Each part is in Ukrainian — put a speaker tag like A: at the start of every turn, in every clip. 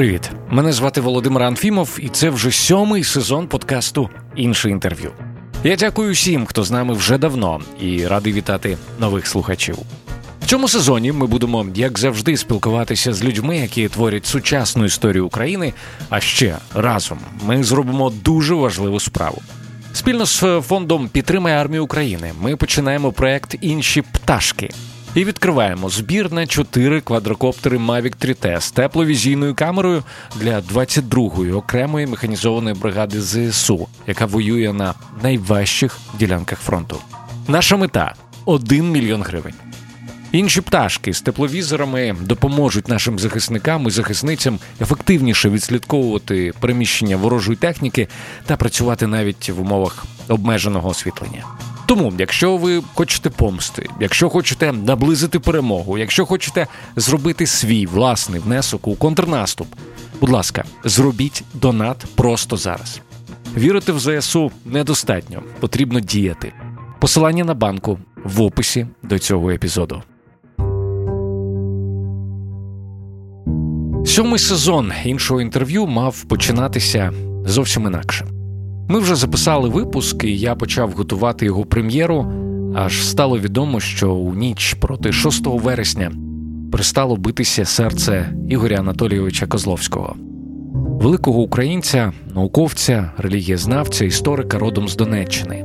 A: Привіт! Мене звати Володимир Анфімов, і це вже сьомий сезон подкасту Інше інтерв'ю. Я дякую всім, хто з нами вже давно, і радий вітати нових слухачів. В цьому сезоні ми будемо, як завжди, спілкуватися з людьми, які творять сучасну історію України. А ще разом ми зробимо дуже важливу справу. Спільно з фондом Підтримай армію України ми починаємо проект Інші пташки і відкриваємо збір на 4 квадрокоптери Mavic 3T з тепловізійною камерою для 22-ї окремої механізованої бригади ЗСУ, яка воює на найважчих ділянках фронту. Наша мета 1 мільйон гривень. Інші пташки з тепловізорами допоможуть нашим захисникам і захисницям ефективніше відслідковувати переміщення ворожої техніки та працювати навіть в умовах обмеженого освітлення. Тому, якщо ви хочете помсти, якщо хочете наблизити перемогу, якщо хочете зробити свій власний внесок у контрнаступ, будь ласка, зробіть донат просто зараз. Вірити в ЗСУ недостатньо, потрібно діяти. Посилання на банку в описі до цього епізоду. Сьомий сезон іншого інтерв'ю мав починатися зовсім інакше. Ми вже записали випуск, і я почав готувати його прем'єру. Аж стало відомо, що у ніч проти 6 вересня перестало битися серце Ігоря Анатолійовича Козловського, великого українця, науковця, релігієзнавця, історика родом з Донеччини.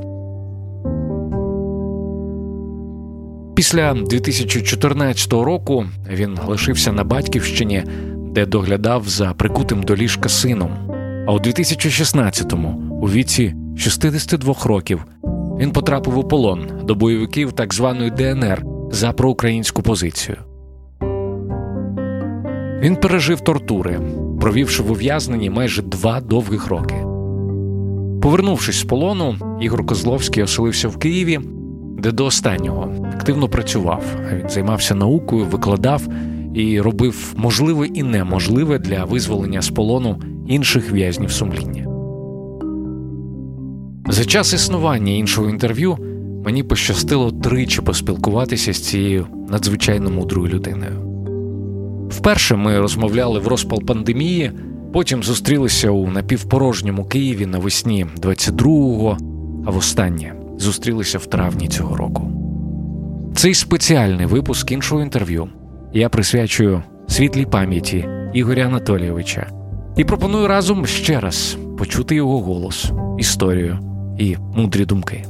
A: Після 2014 року він лишився на батьківщині, де доглядав за прикутим до ліжка сином. А у 2016-му, у віці 62 років, він потрапив у полон до бойовиків так званої ДНР за проукраїнську позицію. Він пережив тортури, провівши в ув'язненні майже два довгих роки. Повернувшись з полону, Ігор Козловський оселився в Києві, де до останнього активно працював. Він займався наукою, викладав і робив можливе і неможливе для визволення з полону інших в'язнів сумління. За час існування іншого інтерв'ю мені пощастило тричі поспілкуватися з цією надзвичайно мудрою людиною. Вперше ми розмовляли в розпал пандемії, потім зустрілися у напівпорожньому Києві навесні 22-го, а востаннє зустрілися в травні цього року. Цей спеціальний випуск іншого інтерв'ю я присвячую світлій пам'яті Ігоря Анатолійовича і пропоную разом ще раз почути його голос, історію і мудрі думки.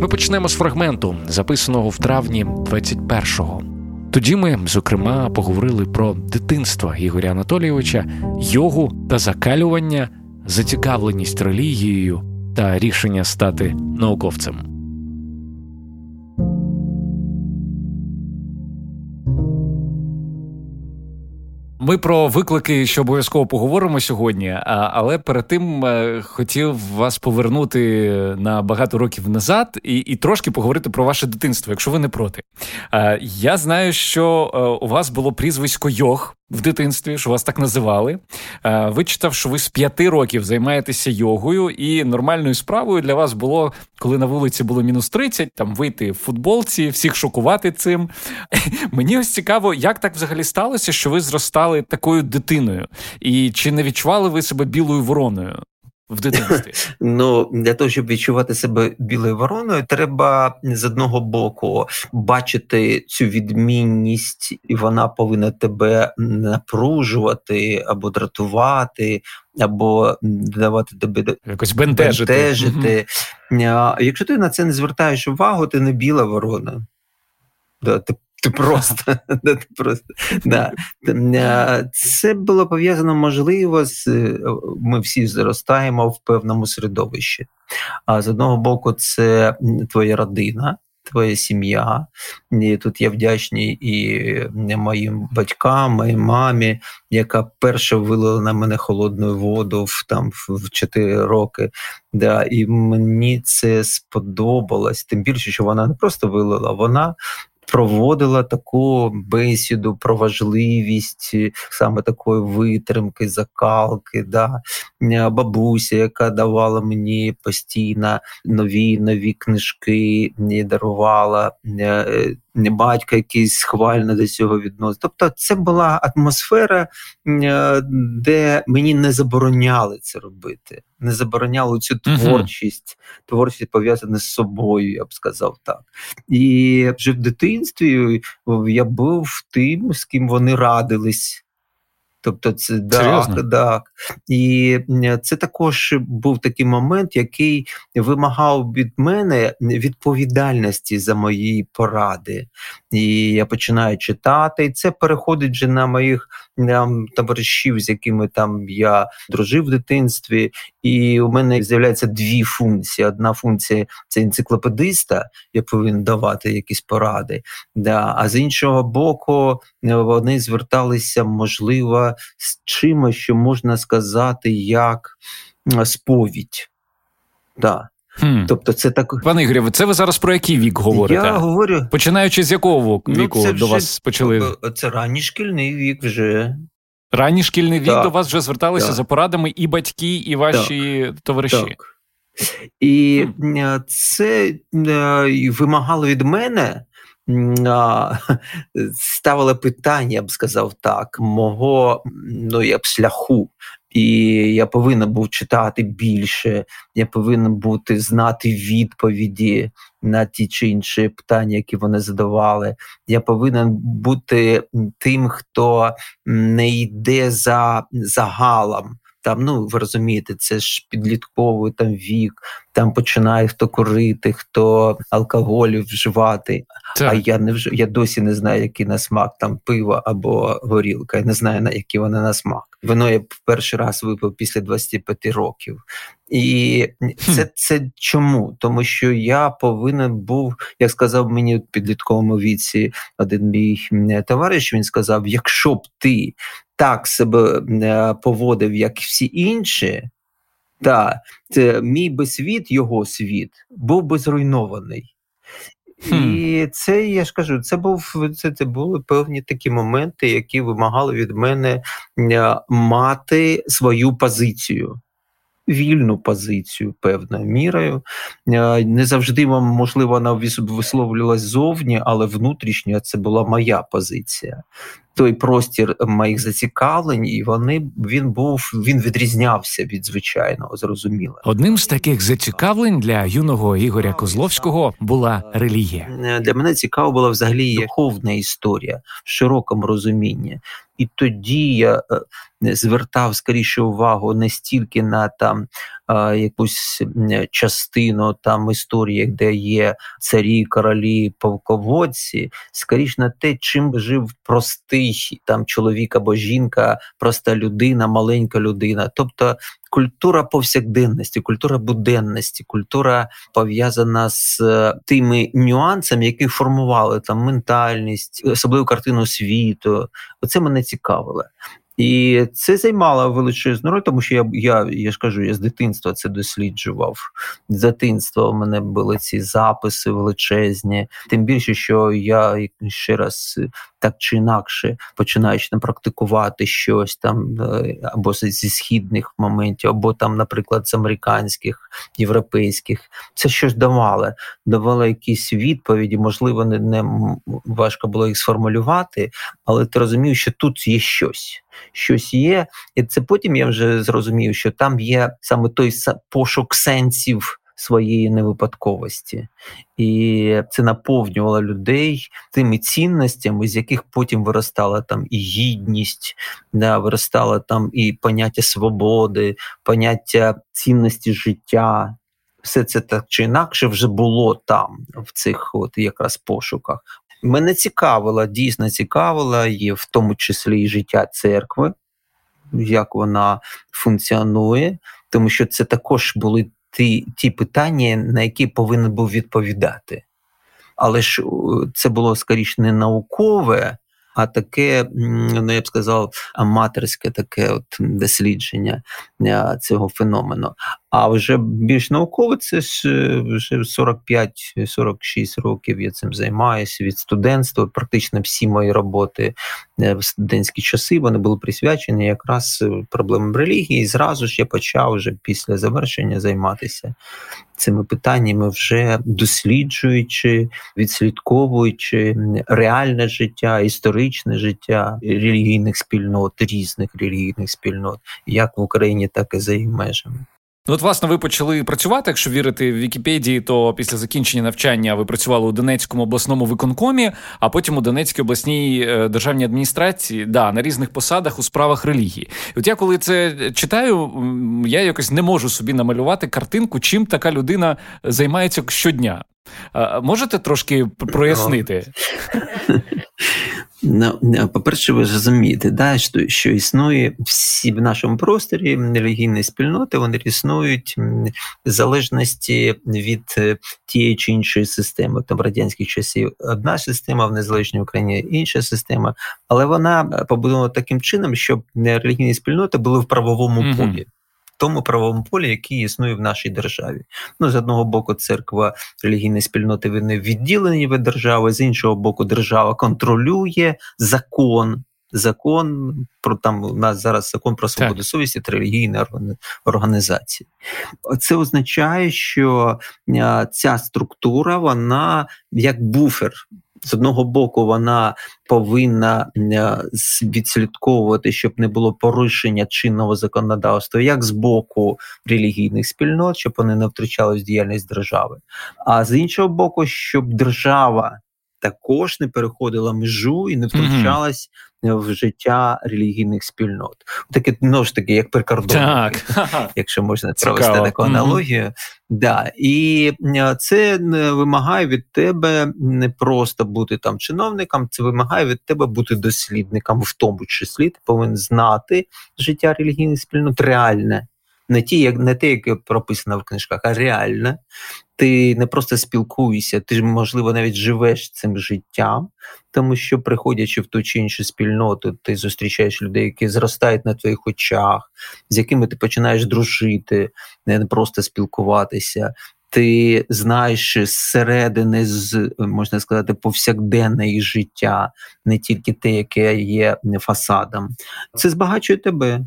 A: Ми почнемо з фрагменту, записаного в травні 21-го. Тоді ми, зокрема, поговорили про дитинство Ігоря Анатолійовича, йогу та закалювання, зацікавленість релігією та рішення стати науковцем. Ми про виклики, що обов'язково поговоримо сьогодні. Але перед тим е, хотів вас повернути на багато років назад і і трошки поговорити про ваше дитинство, якщо ви не проти. Я знаю, що е, у вас було прізвисько Йог в дитинстві, що вас так називали. Е, вичитав, що ви з п'яти років займаєтеся йогою, і нормальною справою для вас було, коли на вулиці було мінус 30, там вийти в футболці, всіх шокувати цим. Мені ось цікаво, як так взагалі сталося, що ви зростали такою дитиною, і чи не відчували ви себе білою вороною? В дитинстві?
B: Ну для того, щоб відчувати себе білою вороною, треба з одного боку бачити цю відмінність, і вона повинна тебе напружувати або дратувати. Або давати тебе
A: якось бентежити.
B: бентежити. Mm-hmm. Якщо ти на це не звертаєш увагу, ти не біла ворона. Ти ти просто ти просто да. це було пов'язано можливо з ми всі зростаємо в певному середовищі. А з одного боку, це твоя родина. Твоя сім'я, і тут я вдячний і моїм батькам, моїй мамі, яка перша вилила на мене холодну воду в там в 4 роки. Да, І мені це сподобалось. Тим більше, що вона не просто вилила, вона проводила таку бесіду про важливість саме такої витримки, закалки. Да? Бабуся, яка давала мені постійно нові нові книжки, мені дарувала батько якийсь схвально до цього відносить. Тобто, це була атмосфера, де мені не забороняли це робити, не забороняли цю творчість, творчість пов'язана з собою, я б сказав так. І вже в дитинстві я був тим, з ким вони радились. Тобто, це так, так. І це також був такий момент, який вимагав від мене відповідальності за мої поради. І я починаю читати, і це переходить вже на моїх там, товаришів, з якими там я дружив в дитинстві. І у мене з'являються дві функції. Одна функція це енциклопедиста, я повинен давати якісь поради. Да. А з іншого боку, вони зверталися, можливо з чимось, що можна сказати, як сповідь. Да.
A: Хм. Тобто це так. Пане Ігорі, це ви зараз про який вік говорите?
B: Я говорю...
A: Починаючи з якого ну, віку ну, до вас почали?
B: Це ранній шкільний вік вже.
A: Ранній шкільний вік так. до вас вже зверталися так. за порадами і батьки, і ваші так. товариші. Так.
B: І це е, вимагало від мене ставила питання, я б сказав так, мого ну я б шляху. І я повинен був читати більше, я повинен бути знати відповіді на ті чи інші питання, які вони задавали. Я повинен бути тим, хто не йде за загалом. Там, ну ви розумієте, це ж підлітковий там вік, там починає хто курити, хто алкоголь вживати. Так. А я не вж... я досі не знаю, який на смак там пиво або горілка. Я не знаю, на які вони на смак. Воно я перший раз випив після 25 років. І це це чому? Тому що я повинен був, як сказав мені в підлітковому віці один мій товариш. Він сказав: якщо б ти так себе е, поводив, як всі інші, та це мій би світ, його світ, був би зруйнований. Hmm. І це я ж кажу, це був це, це були певні такі моменти, які вимагали від мене е, мати свою позицію вільну позицію певною мірою. Е, не завжди вам, можливо, вона висловлювалась зовні, але внутрішньо це була моя позиція. Той простір моїх зацікавлень, і вони він був він відрізнявся від звичайного, зрозуміло.
A: Одним з таких зацікавлень для юного Ігоря Козловського була релігія.
B: Е, для мене цікаво була взагалі духовна історія в широкому розумінні. І тоді я е, звертав скоріше увагу не стільки на там якусь частину там історії, де є царі, королі, полководці, скоріше на те, чим жив простий там чоловік або жінка, проста людина, маленька людина. Тобто культура повсякденності, культура буденності, культура пов'язана з е, тими нюансами, які формували там ментальність, особливу картину світу. Оце мене цікавило. І це займало величезну роль, тому що я я, я ж кажу, я з дитинства це досліджував. З дитинства у мене були ці записи величезні. Тим більше, що я ще раз так чи інакше починаючи там практикувати щось там е, або зі східних моментів, або там, наприклад, з американських, європейських, це щось давало, давало якісь відповіді, можливо, не, не важко було їх сформулювати, але ти розумів, що тут є щось. Щось є, і це потім я вже зрозумів, що там є саме той пошук сенсів своєї невипадковості, і це наповнювало людей тими цінностями, з яких потім виростала там і гідність, да, виростало там і поняття свободи, поняття цінності життя. Все це так чи інакше вже було там, в цих от якраз пошуках. Мене цікавило, дійсно цікавило, і в тому числі і життя церкви, як вона функціонує, тому що це також були ті, ті питання, на які повинен був відповідати. Але ж це було скоріше не наукове, а таке, ну я б сказав, аматорське таке от дослідження цього феномену. А вже більш науково це ж е, вже 45-46 років я цим займаюся від студентства. Практично всі мої роботи е, в студентські часи вони були присвячені якраз проблемам релігії. І зразу ж я почав вже після завершення займатися цими питаннями, вже досліджуючи, відслідковуючи реальне життя, історичне життя релігійних спільнот, різних релігійних спільнот, як в Україні, так і за її межами.
C: Ну, от, власне, ви почали працювати. Якщо вірити в Вікіпедії, то після закінчення навчання ви працювали у Донецькому обласному виконкомі, а потім у Донецькій обласній е, державній адміністрації, да, на різних посадах у справах релігії. І От я коли це читаю, я якось не можу собі намалювати картинку, чим така людина займається щодня. Можете трошки прояснити?
B: По-перше, ви розумієте, да, що що існує всі в нашому просторі релігійні спільноти, вони існують в залежності від е, тієї чи іншої системи. Там в радянських часів одна система, в незалежній Україні інша система, але вона побудована таким чином, щоб релігійні спільноти були в правовому mm-hmm. полі тому правовому полі, який існує в нашій державі. Ну, з одного боку, церква релігійні спільноти вони відділені від держави, з іншого боку, держава контролює закон. Закон про там у нас зараз закон про свободу так. совісті та релігійні організації. Це означає, що ця структура, вона як буфер з одного боку вона повинна е, відслідковувати, щоб не було порушення чинного законодавства, як з боку релігійних спільнот, щоб вони не втручались в діяльність держави, а з іншого боку, щоб держава також не переходила межу і не втручалась mm-hmm. в життя релігійних спільнот. Таке ну ж таки, як прикордонники, якщо можна провести таку аналогію. Mm-hmm. Да. І це вимагає від тебе не просто бути там чиновником, це вимагає від тебе бути дослідником, в тому числі ти повинен знати життя релігійних спільнот реальне не ті, як не те, яке прописано в книжках, а реально. Ти не просто спілкуєшся, ти можливо навіть живеш цим життям, тому що, приходячи в ту чи іншу спільноту, ти зустрічаєш людей, які зростають на твоїх очах, з якими ти починаєш дружити, не просто спілкуватися. Ти знаєш зсередини, з можна сказати, повсякденне їх життя, не тільки те, яке є фасадом. Це збагачує тебе.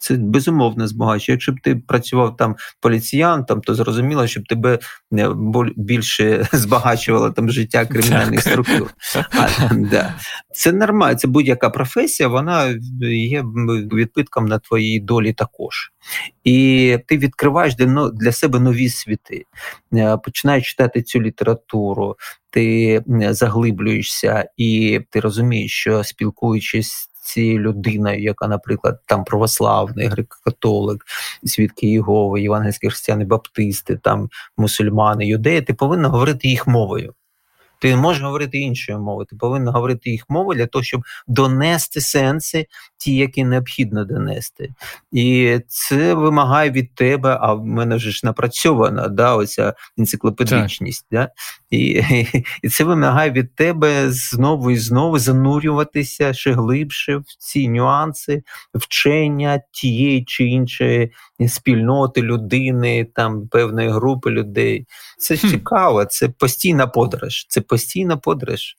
B: Це безумовно збагачує. Якщо б ти працював там поліціянтом, то зрозуміло, щоб тебе е, більше збагачувало там життя кримінальних структур. А, да. Це нормально, це будь-яка професія, вона є відбитком на твоїй долі також. І ти відкриваєш для себе нові світи, е, починаєш читати цю літературу, ти заглиблюєшся і ти розумієш, що спілкуючись цією людиною, яка, наприклад, там православний, греко-католик, свідки Єгови, євангельські християни, баптисти, там мусульмани, юдеї, ти повинна говорити їх мовою. Ти не можеш говорити іншою мовою, ти повинен говорити їх мовою для того, щоб донести сенси, ті, які необхідно донести. І це вимагає від тебе, а в мене вже ж напрацьована да, оця енциклопедичність. Да? І, і це вимагає від тебе знову і знову занурюватися ще глибше в ці нюанси вчення тієї чи іншої спільноти людини, там певної групи людей. Це цікаво, це постійна подорож. Це постійна подорож.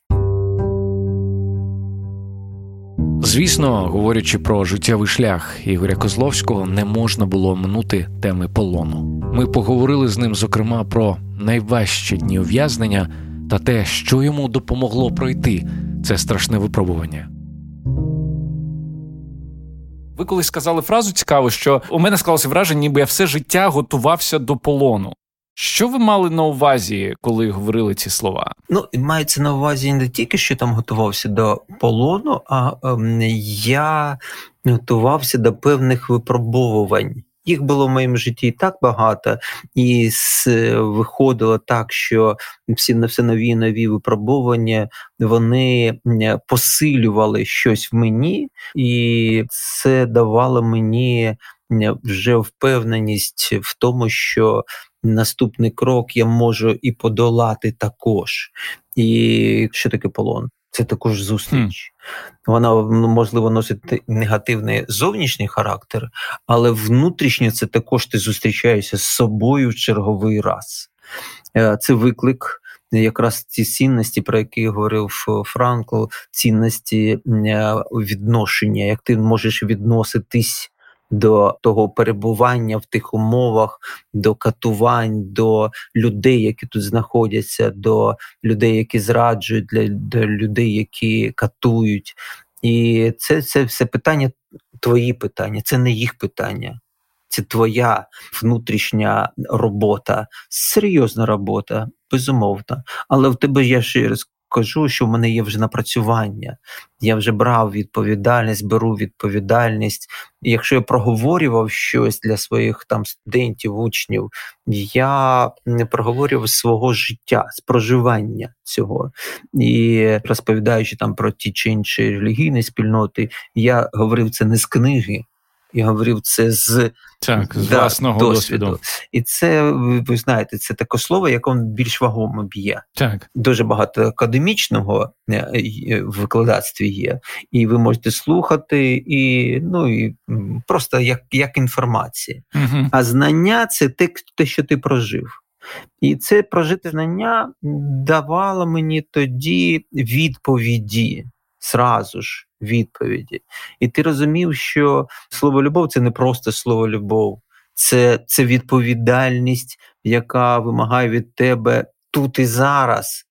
A: Звісно, говорячи про життєвий шлях Ігоря Козловського, не можна було минути теми полону. Ми поговорили з ним, зокрема, про найважчі дні ув'язнення та те, що йому допомогло пройти це страшне випробування.
C: Ви колись сказали фразу цікаву, що у мене склалося враження, ніби я все життя готувався до полону. Що ви мали на увазі, коли говорили ці слова?
B: Ну, мається на увазі не тільки що там готувався до полону, а ем, я готувався до певних випробовувань. Їх було в моєму житті і так багато, і виходило так, що всі на все нові нові випробування вони посилювали щось в мені, і це давало мені вже впевненість в тому, що наступний крок я можу і подолати також. І що таке полон? Це також зустріч. Mm. Вона ну, можливо носить негативний зовнішній характер, але внутрішньо це також ти зустрічаєшся з собою в черговий раз. Е, це виклик. Якраз ці цінності, про які говорив Франкл, цінності е, відношення, як ти можеш відноситись до того перебування в тих умовах, до катувань, до людей, які тут знаходяться, до людей, які зраджують, для до людей, які катують. І це, це все питання, твої питання, це не їх питання. Це твоя внутрішня робота, серйозна робота, безумовно. Але в тебе я ще раз кажу, що в мене є вже напрацювання. Я вже брав відповідальність, беру відповідальність. І якщо я проговорював щось для своїх там студентів, учнів, я не проговорював свого життя, з проживання цього. І розповідаючи там про ті чи інші релігійні спільноти, я говорив це не з книги. Я говорив це з
C: так, з да, власного досвіду. досвіду.
B: І це, ви знаєте, це таке слово, яке більш вагомо б'є.
C: Так.
B: Дуже багато академічного е, е, в викладацтві є. І ви можете слухати, і ну і просто як як інформація. Угу. А знання це те, те, що ти прожив. І це прожите знання давало мені тоді відповіді зразу ж відповіді. І ти розумів, що слово любов це не просто слово любов, це, це відповідальність, яка вимагає від тебе тут і зараз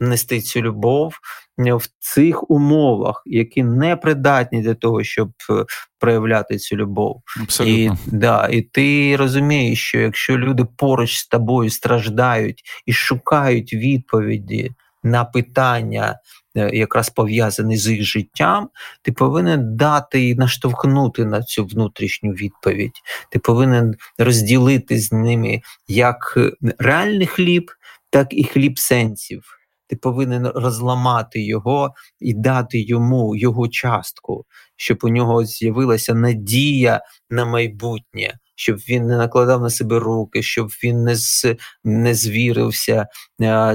B: нести цю любов в цих умовах, які не придатні для того, щоб е, проявляти цю любов.
C: Абсолютно. І
B: да, і ти розумієш, що якщо люди поруч з тобою страждають і шукають відповіді на питання, якраз пов'язаний з їх життям, ти повинен дати і наштовхнути на цю внутрішню відповідь. Ти повинен розділити з ними як е, реальний хліб, так і хліб сенсів. Ти повинен розламати його і дати йому його частку, щоб у нього з'явилася надія на майбутнє щоб він не накладав на себе руки, щоб він не з, не звірився,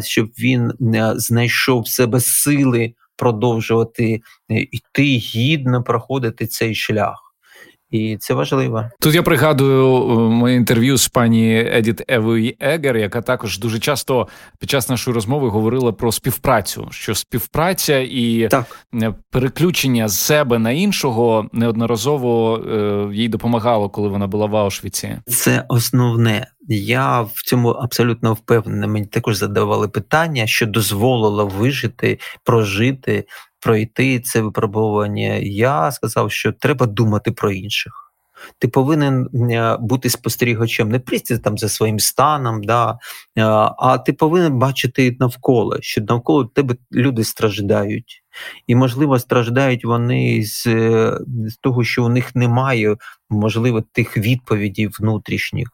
B: щоб він знайшов в себе сили продовжувати йти е, гідно проходити цей шлях і це важливо.
C: Тут я пригадую е, моє інтерв'ю з пані Едіт Евої Егер, яка також дуже часто під час нашої розмови говорила про співпрацю, що співпраця і так. Е, переключення з себе на іншого неодноразово е, їй допомагало, коли вона була в Аушвіці.
B: Це основне. Я в цьому абсолютно впевнений. Мені також задавали питання, що дозволило вижити, прожити пройти це випробування, я сказав, що треба думати про інших. Ти повинен е, бути спостерігачем не просто там за своїм станом, да, е, а ти повинен бачити навколо, що навколо тебе люди страждають. І, можливо, страждають вони з, з того, що у них немає, можливо, тих відповідей внутрішніх.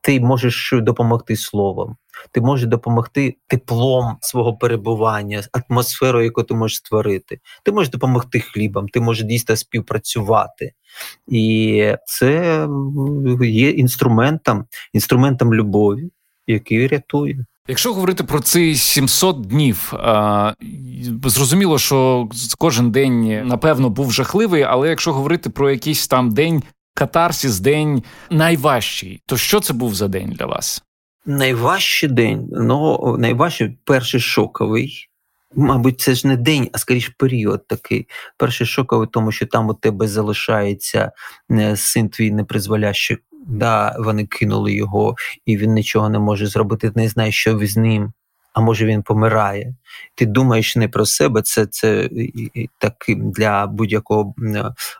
B: Ти можеш допомогти словом, ти можеш допомогти теплом свого перебування, атмосферою, яку ти можеш створити. Ти можеш допомогти хлібом, ти можеш дійсно співпрацювати. І це є інструментом, інструментом любові, який рятує.
C: Якщо говорити про ці 700 днів, зрозуміло, що кожен день напевно був жахливий, але якщо говорити про якийсь там день катарсіс, день найважчий, то що це був за день для вас?
B: Найважчий день, ну найважчий перший шоковий. Мабуть, це ж не день, а скоріш період такий. Перший шоковий, тому що там у тебе залишається е, син твій непризволящий. Да, Вони кинули його, і він нічого не може зробити. Ти не знаєш, що з ним, а може він помирає. Ти думаєш не про себе, це це так для будь-якого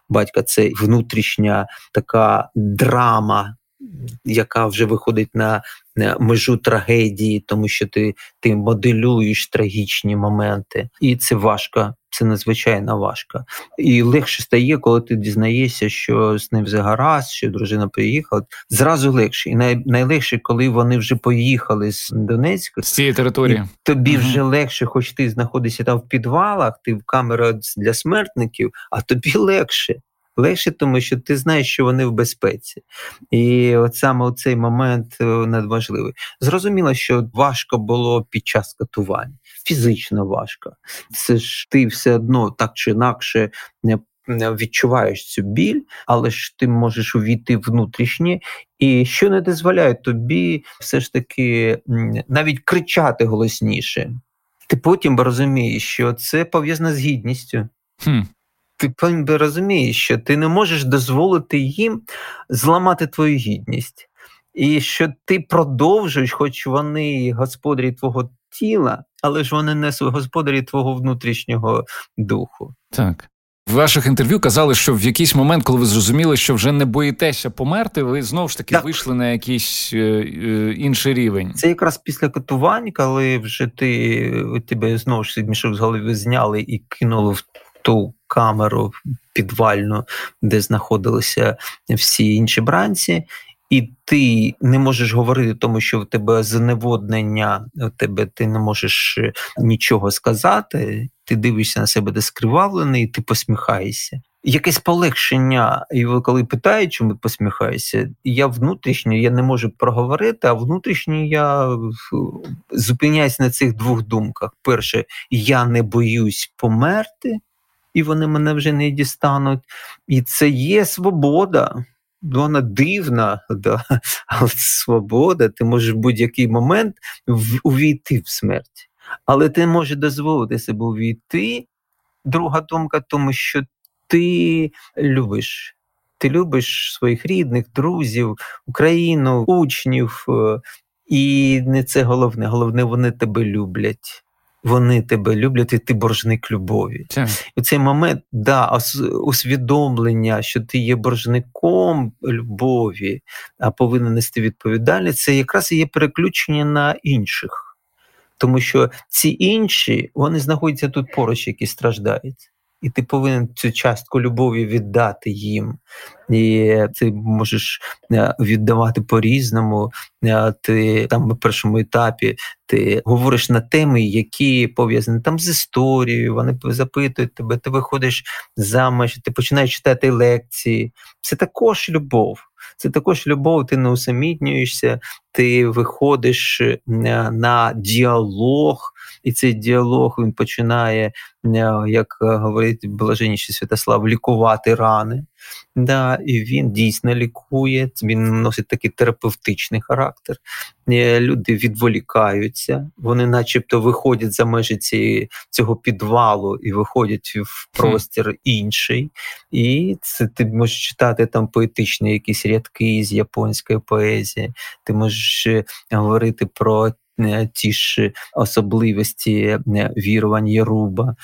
B: батька це внутрішня така драма яка вже виходить на межу трагедії, тому що ти ти моделюєш трагічні моменти, і це важко. Це надзвичайно важко. І легше стає, коли ти дізнаєшся, що з ним все гаразд, що дружина приїхала. Зразу легше. І най, найлегше, коли вони вже поїхали з Донецька
C: з цієї території.
B: Тобі угу. вже легше, хоч ти знаходишся там в підвалах, ти в камера для смертників, а тобі легше. Легше, тому що ти знаєш, що вони в безпеці. І от саме цей момент е, надважливий. Зрозуміло, що важко було під час катувань, фізично важко. Це ж ти все одно так чи інакше відчуваєш цю біль, але ж ти можеш увійти внутрішнє, і що не дозволяє тобі все ж таки навіть кричати голосніше. Ти потім розумієш, що це пов'язано з гідністю.
C: Хм.
B: Ти потім розумієш, що ти не можеш дозволити їм зламати твою гідність. І що ти продовжуєш, хоч вони господарі твого тіла, але ж вони не господарі твого внутрішнього духу.
C: Так. В ваших інтерв'ю казали, що в якийсь момент, коли ви зрозуміли, що вже не боїтеся померти, ви знову ж таки так. вийшли на якийсь е, е, інший рівень.
B: Це якраз після катувань, коли вже ти тебе знову ж мішок з голови зняли і кинули в ту камеру підвальну, де знаходилися всі інші бранці. І ти не можеш говорити, тому що в тебе зневоднення, у тебе ти не можеш е, нічого сказати, ти дивишся на себе де скривавлений, ти посміхаєшся. Якесь полегшення, і коли питають, чому посміхаєшся, я внутрішньо я не можу проговорити, а внутрішньо я зупиняюсь на цих двох думках. Перше, я не боюсь померти, і вони мене вже не дістануть. І це є свобода. Вона дивна, да, але свобода, ти можеш в будь-який момент увійти в смерть. Але ти можеш дозволити себе увійти. Друга думка, тому що ти любиш. Ти любиш своїх рідних, друзів, Україну, учнів, е, і не це головне. Головне, вони тебе люблять вони тебе люблять, і ти боржник любові. У цей момент да, усвідомлення, що ти є боржником любові, а повинен нести відповідальність, це якраз і є переключення на інших. Тому що ці інші вони знаходяться тут поруч, які страждають і ти повинен цю частку любові віддати їм. І ти можеш е, віддавати по-різному. Е, ти там на першому етапі ти говориш на теми, які пов'язані там з історією. Вони запитують тебе, ти виходиш заміж, ти починаєш читати лекції. Це також любов. Це також любов, ти не усамітнюєшся, ти виходиш е, на діалог, і цей діалог він починає, як говорить блаженніший Святослав, лікувати рани. Да, І він дійсно лікує, він носить такий терапевтичний характер. Е, люди відволікаються, вони, начебто, виходять за межі цієї, цього підвалу і виходять в простір інший. І це ти можеш читати там поетичні якісь рядки з японської поезії, ти можеш е, говорити про ті ж особливості е, вірувань Єруба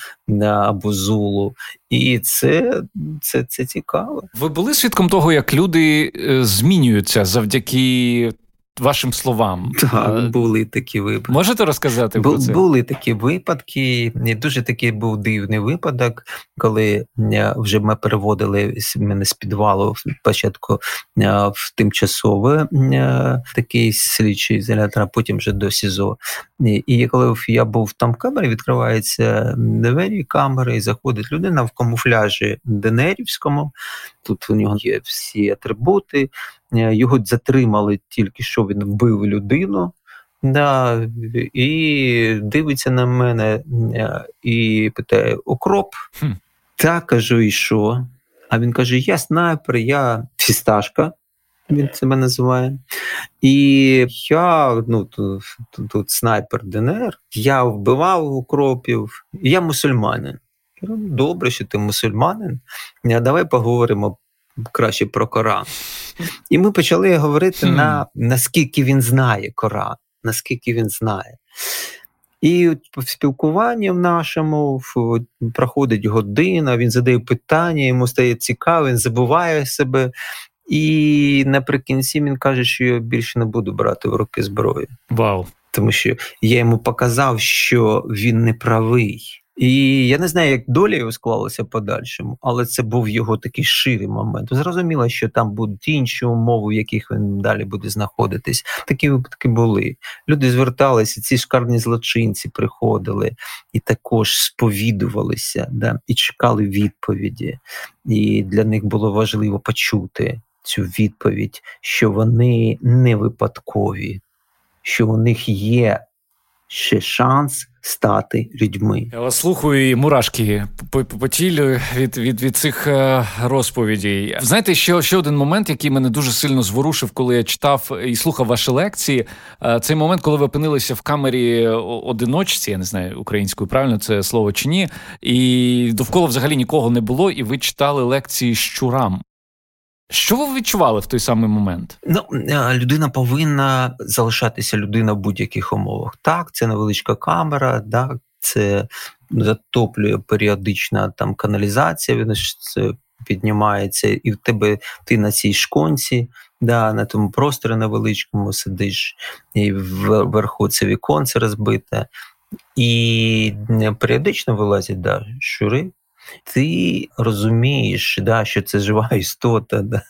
B: або Зулу. І це це, це цікаво.
C: Ви були свідком того, як люди е, змінюються завдяки вашим словам.
B: Так, були такі випадки.
C: Можете розказати
B: Бу,
C: про це?
B: Були такі випадки. І дуже такий був дивний випадок, коли е, вже ми переводили мене з підвалу спочатку е, в тимчасове е, такий слідчий ізолятор, а потім вже до СІЗО. І коли я був там в камері, відкриваються двері камери, і заходить людина в камуфляжі Денерівському. Тут у нього є всі атрибути. Е, його затримали тільки що він вбив людину. Да, І дивиться на мене е, і питає: Укроп? Хм. Так кажу, і що? А він каже: Я снайпер, я фісташка, він себе називає. І я ну, тут, тут снайпер ДНР, я вбивав укропів, я мусульманин. Добре, що ти мусульманин. А давай поговоримо краще про Коран. І ми почали говорити mm. на наскільки він знає Коран, наскільки він знає. І в спілкуванні в нашому проходить година, він задає питання, йому стає цікаво, він забуває себе. І наприкінці він каже, що я більше не буду брати в руки зброю.
C: Вау.
B: Тому що я йому показав, що він не правий І я не знаю, як доля його склалася подальшому, але це був його такий ширий момент. Зрозуміло, що там будуть інші умови, в яких він далі буде знаходитись. Такі випадки були. Люди зверталися, ці шкарні злочинці приходили і також сповідувалися, да, і чекали відповіді. І для них було важливо почути цю відповідь, що вони не випадкові, що у них є ще шанс стати людьми.
A: Я вас слухаю і мурашки по, тілю від від, від цих е, розповідей. Знаєте, ще ще один момент, який мене дуже сильно зворушив, коли я читав і слухав ваші лекції. Е, цей момент, коли ви опинилися в камері одиночці, я не знаю українською правильно це слово чи ні, і довкола взагалі нікого не було, і ви читали лекції щурам. Що ви відчували в той самий момент?
B: Ну людина повинна залишатися людина в будь-яких умовах. Так, це невеличка камера, так, це затоплює періодична там каналізація. Він це піднімається, і в тебе ти на цій шконці, да, на тому просторі невеличкому сидиш, і вверху це віконце розбите, і періодично вилазять да, щури ти розумієш, да, що це жива істота, да,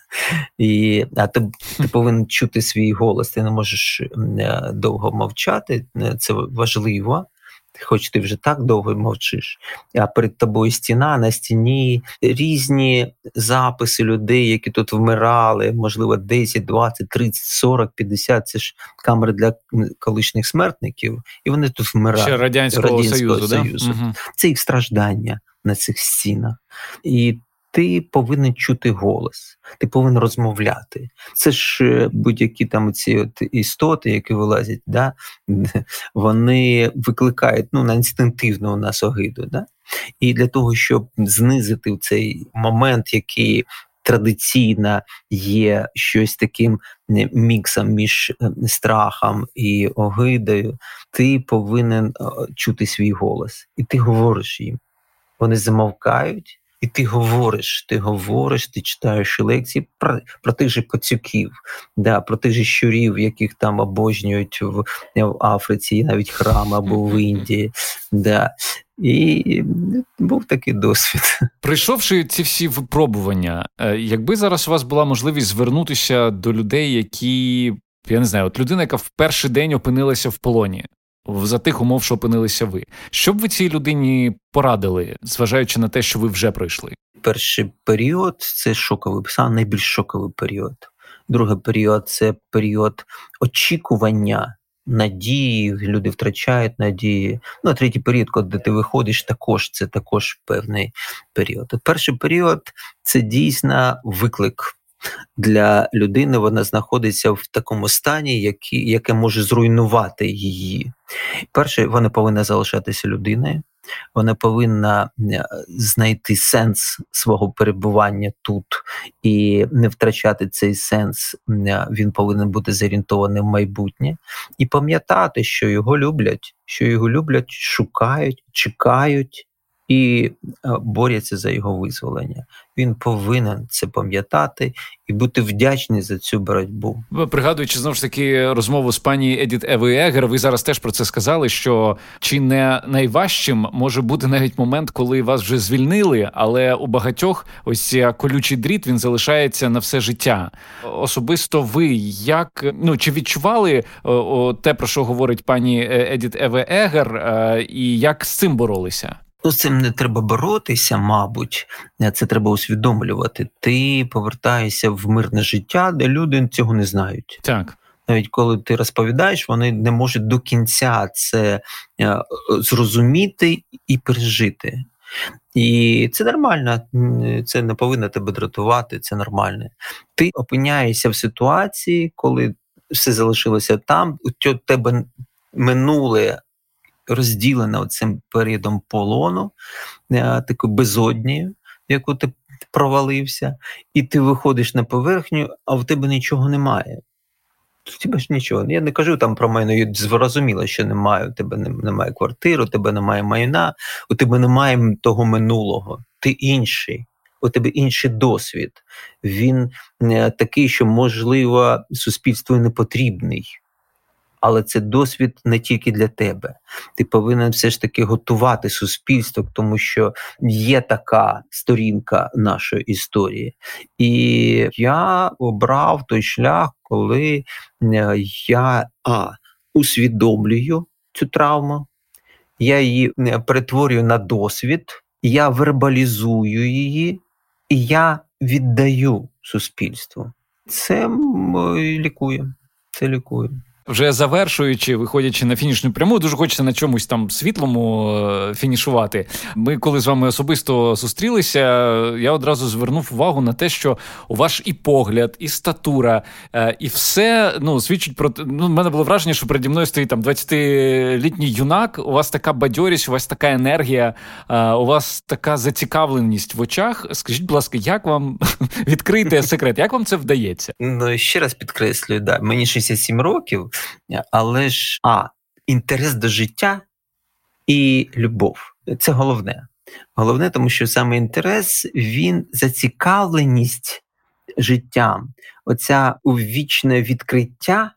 B: і, а ти, ти повинен чути свій голос, ти не можеш е, довго мовчати, е, це важливо. Хоч ти вже так довго мовчиш, а перед тобою стіна на стіні різні записи людей, які тут вмирали, можливо, 10, 20, 30, 40, 50. Це ж камери для колишніх смертників, і вони тут вмирають.
A: Ще Радянського, Радянського Союзу.
B: Союзу.
A: Да?
B: Це їх страждання на цих стінах. І ти повинен чути голос, ти повинен розмовляти. Це ж е, будь-які там ці от істоти, які вилазять, да, вони викликають ну, на інстинктивну у нас огиду. Да? І для того, щоб знизити цей момент, який традиційно є щось таким міксом між е, страхом і огидою, ти повинен е, чути свій голос, і ти говориш їм вони замовкають, і ти говориш, ти говориш, ти читаєш лекції про про тих же пацюків, да, про тих же щурів, яких там обожнюють в, в Африці, навіть храм або в Індії. Да. І був такий досвід.
A: Прийшовши ці всі випробування, е, якби зараз у вас була можливість звернутися до людей, які я не знаю, от людина, яка в перший день опинилася в полоні, за тих умов, що опинилися ви. Що б ви цій людині порадили, зважаючи на те, що ви вже пройшли?
B: Перший період це шоковий, саме найбільш шоковий період. Другий період це період очікування. Надії, люди втрачають надії. Ну, третій період, коли ти виходиш, також це також певний період. Перший період це дійсно виклик для людини вона знаходиться в такому стані, які, яке може зруйнувати її. Перше, вона повинна залишатися людиною, вона повинна е, знайти сенс свого перебування тут і не втрачати цей сенс. Е, він повинен бути зорієнтований в майбутнє і пам'ятати, що його люблять, що його люблять, шукають, чекають і е, борються за його визволення. Він повинен це пам'ятати і бути вдячний за цю боротьбу.
A: Пригадуючи знову ж таки розмову з пані Едіт Еви ви зараз теж про це сказали. Що чи не найважчим може бути навіть момент, коли вас вже звільнили, але у багатьох ось ця колючий дріт він залишається на все життя. Особисто ви як ну чи відчували о, о, те, про що говорить пані е, Едіт Еве Егер, е, і як з цим боролися?
B: Ну, з цим не треба боротися, мабуть, це треба усвідомлювати. Ти повертаєшся в мирне життя, де люди цього не знають.
A: Так.
B: Навіть коли ти розповідаєш, вони не можуть до кінця це е, зрозуміти і пережити. І це нормально, це не повинно тебе дратувати, це нормально. Ти опиняєшся в ситуації, коли все залишилося там, у тебе минуле розділена цим періодом полону, е, такою безоднією, яку ти провалився, і ти виходиш на поверхню, а в тебе нічого немає. У тебе ж нічого. Я не кажу там про майно, зрозуміло, що немає. У тебе немає квартири, у тебе немає майна, у тебе немає того минулого. Ти інший, у тебе інший досвід. Він е, такий, що, можливо, суспільству не потрібний. Але це досвід не тільки для тебе. Ти повинен все ж таки готувати суспільство, тому що є така сторінка нашої історії. І я обрав той шлях, коли е, я а, усвідомлюю цю травму, я її е, перетворюю на досвід, я вербалізую її, і я віддаю суспільству. Це лікує. Це лікує.
C: Вже завершуючи, виходячи на фінішну пряму, дуже хочеться на чомусь там світлому е, фінішувати. Ми, коли з вами особисто зустрілися, я одразу звернув увагу на те, що у ваш і погляд, і статура, е, і все ну свідчить про ну, в мене було враження, що переді мною стоїть там 20-літній юнак. У вас така бадьорість, у вас така енергія, е, у вас така зацікавленість в очах. Скажіть, будь ласка, як вам відкрити секрет? Як вам це вдається?
B: Ну ще раз підкреслюю, да мені 67 років. Але ж а, інтерес до життя і любов це головне. Головне, тому що саме інтерес, він зацікавленість життям, оця увічне відкриття,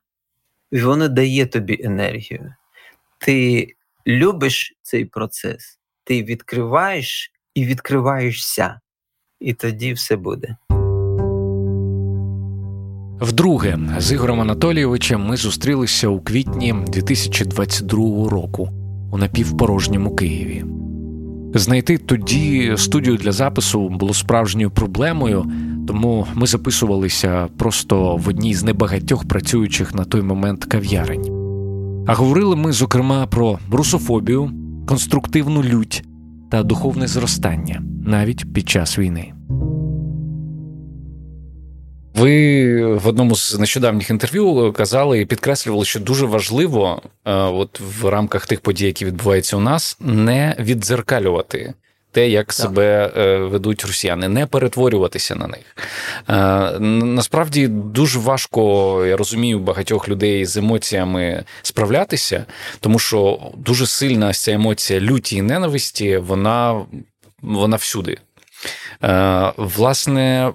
B: воно дає тобі енергію. Ти любиш цей процес, ти відкриваєш і відкриваєшся, і тоді все буде.
A: Вдруге з Ігорем Анатолійовичем ми зустрілися у квітні 2022 року у напівпорожньому Києві. Знайти тоді студію для запису було справжньою проблемою, тому ми записувалися просто в одній з небагатьох працюючих на той момент кав'ярень. А говорили ми, зокрема, про русофобію, конструктивну лють та духовне зростання навіть під час війни. Ви в одному з нещодавніх інтерв'ю казали і підкреслювали, що дуже важливо, е, от в рамках тих подій, які відбуваються у нас, не віддзеркалювати те, як так. себе е, ведуть росіяни, не перетворюватися на них. Е, насправді дуже важко, я розумію, багатьох людей з емоціями справлятися, тому що дуже сильна ця емоція люті і ненависті, вона, вона всюди. Е, власне,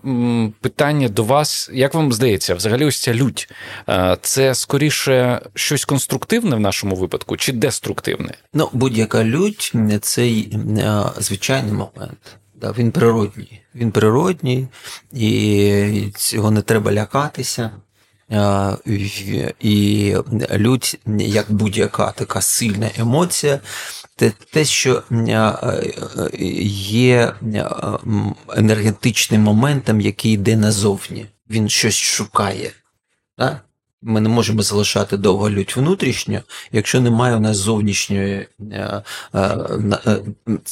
A: питання до вас, як вам здається, взагалі ось ця лють, е, це скоріше щось конструктивне в нашому випадку чи деструктивне?
B: Ну, будь-яка лють це е, звичайний момент. Він природній. Він природній, і цього не треба лякатися. І лють, як будь-яка така сильна емоція, це те, що є енергетичним моментом, який йде назовні. Він щось шукає. Так? Ми не можемо залишати довго лють внутрішньо, якщо немає у нас зовнішньої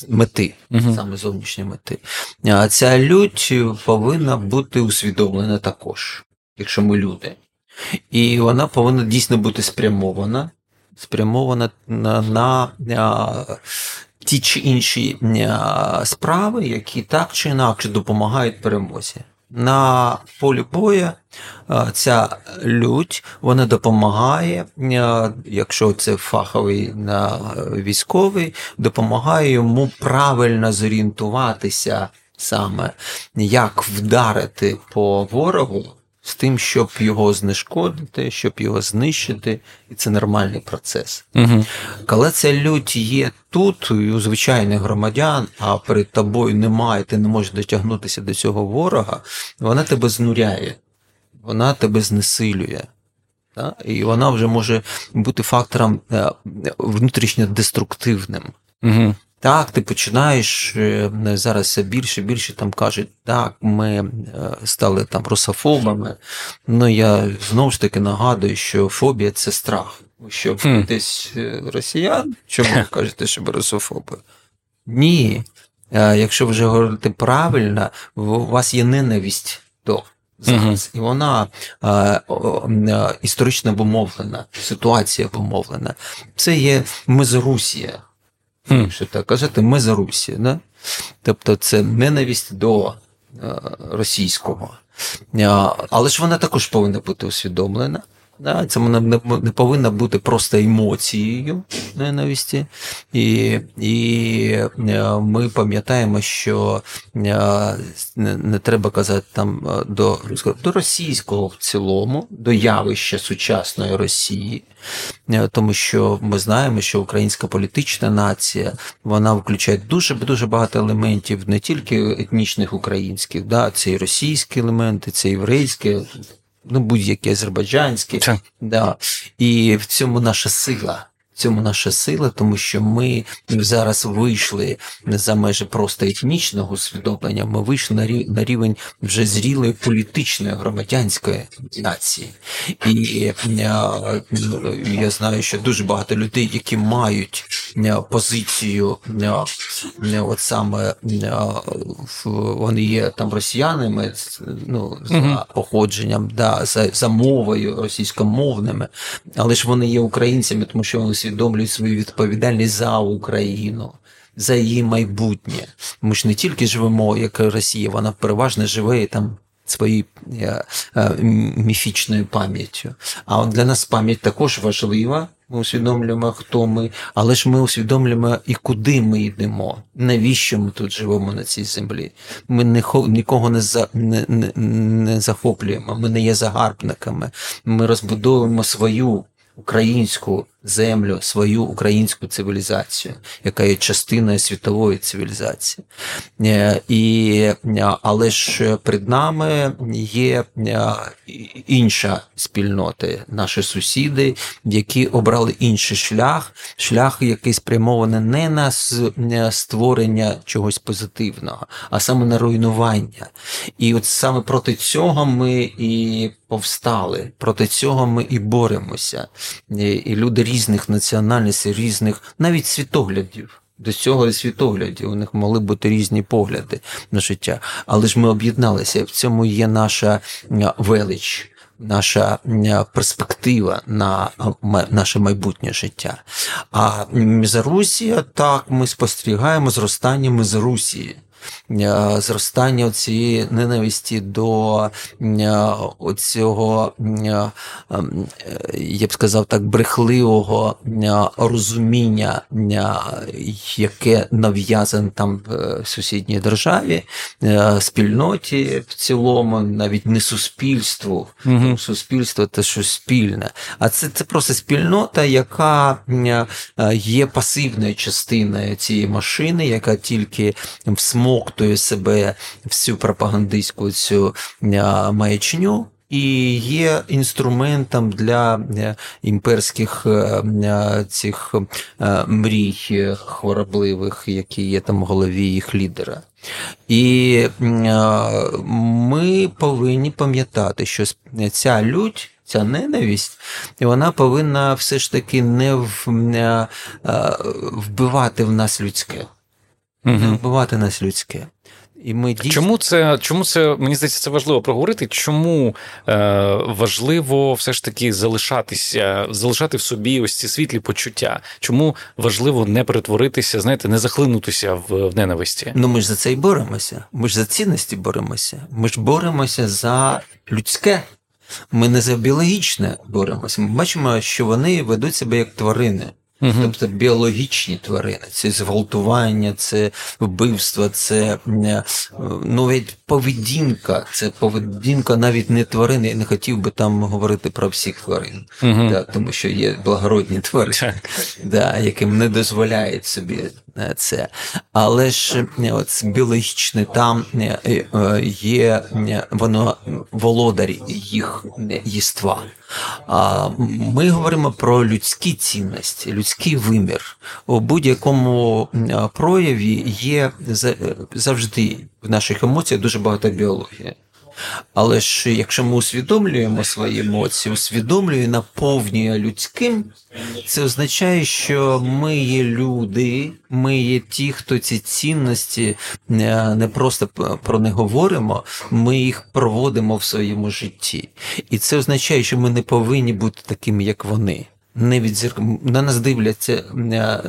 B: мети, угу. саме зовнішньої мети. А ця лють повинна бути усвідомлена також, якщо ми люди. І вона повинна дійсно бути спрямована спрямована на, на, на ті чи інші справи, які так чи інакше допомагають перемозі. На полі боя ця лють вона допомагає, якщо це фаховий військовий, допомагає йому правильно зорієнтуватися саме, як вдарити по ворогу з тим, щоб його знешкодити, щоб його знищити, і це нормальний процес. Угу. Коли ця лють є тут, і у звичайних громадян, а перед тобою немає, ти не можеш дотягнутися до цього ворога, вона тебе знуряє, вона тебе знесилює. І вона вже може бути фактором е, внутрішньо деструктивним. Угу. Так, ти починаєш е, зараз все більше і більше там кажуть, так, ми е, стали там русофобами. Ну я знову ж таки нагадую, що фобія це страх. Що десь е, росіян, чому ви кажете, що ви русофоби? Ні. Якщо вже говорити правильно, у вас є ненависть до зараз, і вона історично обумовлена, ситуація обумовлена. Це є Мезорусія якщо так казати, ми за Русі. Да? Тобто це ненависть до е, російського. Але ж вона також повинна бути усвідомлена. Да, Це не, не повинна бути просто емоцією ненависті. І і е, ми пам'ятаємо, що е, не, треба казати там е, до до російського в цілому, до явища сучасної Росії, тому що ми знаємо, що українська політична нація вона включає дуже дуже багато елементів, не тільки етнічних українських, да, це і російські елементи, це єврейські ну будь-які азербайджанські. Да. І в цьому наша сила цьому наша сила, тому що ми зараз вийшли за межі просто етнічного усвідомлення, ми вийшли на рівень вже зрілої політичної громадянської нації. І я знаю, що дуже багато людей, які мають позицію, от саме вони є там росіянами, ну, за походженням, да, за, за мовою російськомовними, але ж вони є українцями, тому що вони усвідомлюють свою відповідальність за Україну. За її майбутнє. Ми ж не тільки живемо, як Росія, вона переважно живе там своєю е, е, міфічною пам'яттю. А для нас пам'ять також важлива. Ми усвідомлюємо, хто ми, але ж ми усвідомлюємо і куди ми йдемо, навіщо ми тут живемо на цій землі. Ми не, нікого не, за, не, не, не захоплюємо, ми не є загарбниками. Ми розбудовуємо свою українську землю, свою українську цивілізацію, яка є частиною світової цивілізації. Е, і, е, Але ж перед нами є е, інша спільнота, наші сусіди, які обрали інший шлях, шлях, який спрямований не на створення чогось позитивного, а саме на руйнування. І от саме проти цього ми і повстали, проти цього ми і боремося. І люди різних національностей, різних навіть світоглядів. До цього світоглядів у них могли бути різні погляди на життя. Але ж ми об'єдналися. В цьому є наша велич, наша перспектива на наше майбутнє життя. А Мізарусія, так, ми спостерігаємо зростання Мізарусії. Е, зростання цієї ненависті до е, цього, е, я б сказав так, брехливого розуміння, яке нав'язане там в сусідній державі, спільноті в цілому, навіть не суспільству. Угу. Суспільство це щось спільне. А це, це просто спільнота, яка є пасивною частиною цієї машини, яка тільки всмо всмоктує себе всю пропагандистську цю маячню. І є інструментом для е, імперських е, цих е, мрій хворобливих, які є там в голові їх лідера. І ми повинні пам'ятати, що ця лють. Ця ненависть, вона повинна все ж таки не вбивати в нас людське угу. не вбивати нас людське.
C: І ми дійсно... Чому це чому це мені здається це важливо проговорити? Чому е, важливо все ж таки залишатися, залишати в собі ось ці світлі почуття? Чому важливо не перетворитися, знаєте, не захлинутися в, в ненависті?
B: Ну ми ж за це й боремося. Ми ж за цінності боремося. Ми ж боремося за людське. Ми не за біологічне боремося. Ми бачимо, що вони ведуть себе як тварини. Угу. Тобто біологічні тварини, це зґвалтування, це вбивство, це е, ну, навіть поведінка, це поведінка навіть не тварини. Я не хотів би там говорити про всіх тварин, угу. да, тому що є благородні тварини, да, яким не дозволяють собі е, це. Але ж е, от біологічне там є воно володарі їх єства. А ми говоримо про людські цінності, людський вимір. У будь-якому прояві є завжди в наших емоціях дуже багато біології. Але ж якщо ми усвідомлюємо свої емоції, усвідомлюємо наповнює людським, це означає, що ми є люди, ми є ті, хто ці цінності е, не просто про них говоримо, ми їх проводимо в своєму житті. І це означає, що ми не повинні бути такими, як вони. Не відзір... на нас дивляться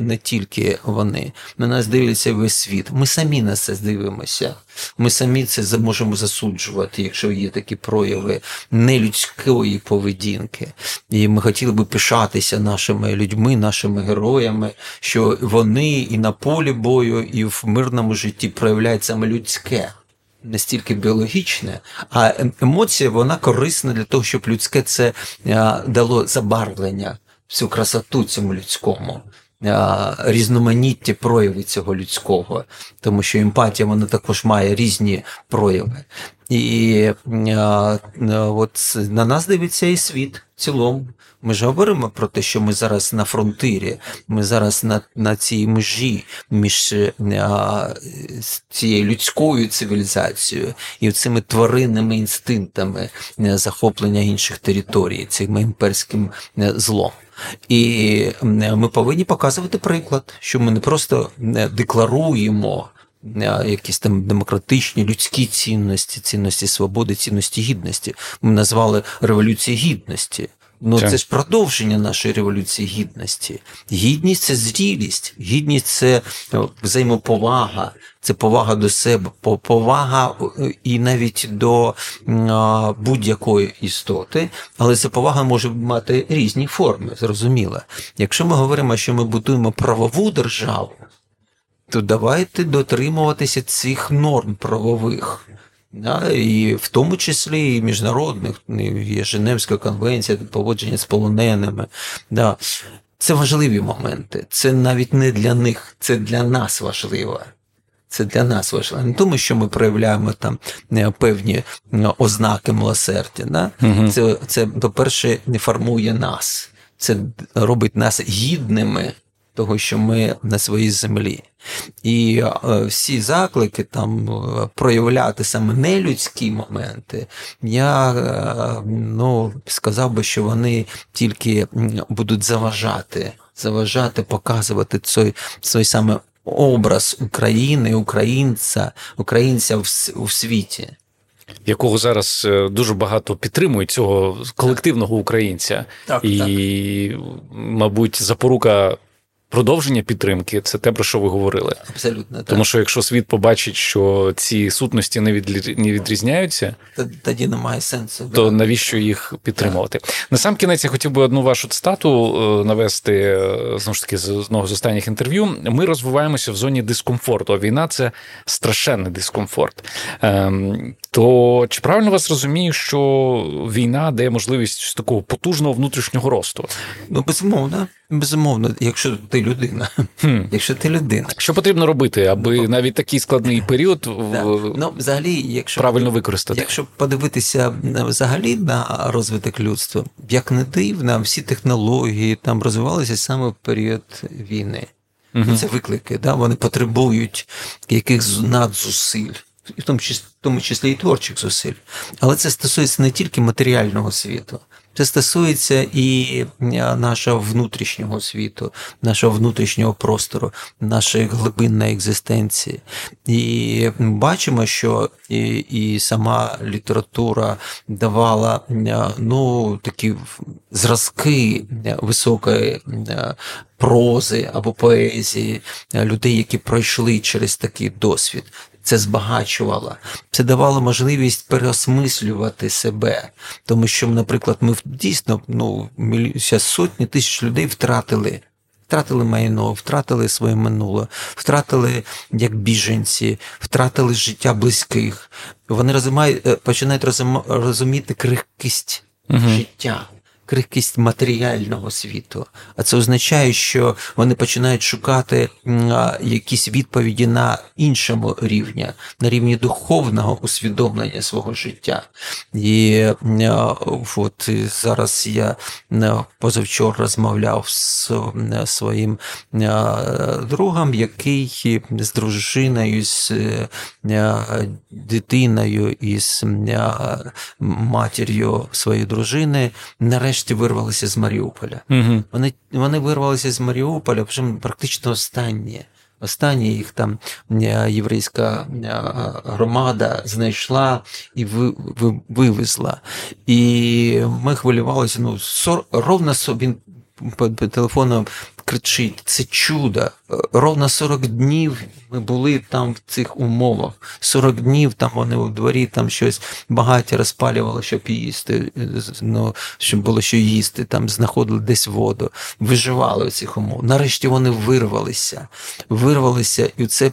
B: не тільки вони, на нас дивляться весь світ. Ми самі на це дивимося. Ми самі це можемо засуджувати, якщо є такі прояви нелюдської поведінки. І ми хотіли би пишатися нашими людьми, нашими героями, що вони і на полі бою, і в мирному житті проявляють саме людське. Не стільки біологічне, а ем, емоція вона корисна для того, щоб людське це дало забарвлення всю красоту цьому людському, різноманіття прояви цього людського, тому що емпатія вона також має різні прояви. І от на нас дивиться і світ в цілому. Ми ж говоримо про те, що ми зараз на фронтирі, ми зараз на на цій межі між а, цією людською цивілізацією і цими тваринними інстинктами захоплення інших територій, цим імперським злом. І ми повинні показувати приклад, що ми не просто декларуємо. Якісь там демократичні людські цінності, цінності свободи, цінності гідності. Ми назвали революції гідності. Ну, це ж продовження нашої революції гідності. Гідність це зрілість, гідність це взаємоповага, це повага до себе, повага е, і навіть до будь-якої істоти, але ця повага може мати різні форми, зрозуміло. Якщо ми говоримо, що ми будуємо правову державу, то давайте дотримуватися цих норм правових. Да, І в тому числі і міжнародних, є Женевська конвенція, поводження з полоненими. Да. Це важливі моменти. Це навіть не для них, це для нас важливо. Це для нас важливо. Не тому, що ми проявляємо там е, певні е, ознаки милосердя. Да? Угу. Це, це, по-перше, не формує нас. Це робить нас гідними того, що ми на своїй землі. І е, всі заклики там е, проявляти саме нелюдські моменти, я е, ну, сказав би, що вони тільки будуть заважати, заважати, показувати цей, цей саме образ України, українця, українця в, в світі.
A: Якого зараз дуже багато підтримують цього колективного українця, так, і, так. мабуть, запорука продовження підтримки це те, про що ви говорили.
B: Абсолютно так.
A: Тому що якщо світ побачить, що ці сутності не від, не відрізняються,
B: тоді немає сенсу.
A: То навіщо їх підтримувати? Так. На сам кінець я хотів би одну вашу цитату е, навести е, знову ж таки з одного з останніх інтерв'ю. Ми розвиваємося в зоні дискомфорту. А війна це страшенний дискомфорт. Ем, то чи правильно вас розумію, що війна дає можливість такого потужного внутрішнього росту?
B: Ну безумовно. Безумовно, якщо ти людина, хм. якщо ти людина,
A: що потрібно робити, аби ну, навіть такий складний період
B: да. ну, взагалі, якщо
A: правильно використати,
B: якщо подивитися взагалі на розвиток людства, як не дивно, всі технології там розвивалися саме в період війни. Угу. Це виклики, да? вони потребують якихось надзусиль. І в тому числі, в тому числі і творчих зусиль. Але це стосується не тільки матеріального світу, це стосується і нашого внутрішнього світу, нашого внутрішнього простору, нашої глибинної екзистенції. І бачимо, що і, і сама література давала ну, такі зразки високої прози або поезії людей, які пройшли через такий досвід це збагачувало, це давало можливість переосмислювати себе. Тому що, наприклад, ми дійсно ну, сотні тисяч людей втратили. Втратили майно, втратили своє минуле, втратили як біженці, втратили життя близьких. Вони розумають, е, починають розуміти крихкість uh життя крихкість матеріального світу. А це означає, що вони починають шукати якісь відповіді на іншому рівні, на рівні духовного усвідомлення свого життя. І от зараз я позавчора розмовляв з своїм другом, який з дружиною, з дитиною і з матір'ю своєї дружини нарешті нарешті вирвалися з Маріуполя. Угу. Вони вони вирвалися з Маріуполя, практично останні. Останні їх там е, єврейська е, громада знайшла і вивезла. І ми хвилювалися. Ну, ровно він по, по телефону кричить: це чудо. Ровно 40 днів ми були там в цих умовах. 40 днів там вони у дворі там щось багаття розпалювали, щоб їсти, ну, щоб було що їсти, там знаходили десь воду, виживали у цих умов. Нарешті вони вирвалися, вирвалися, і це.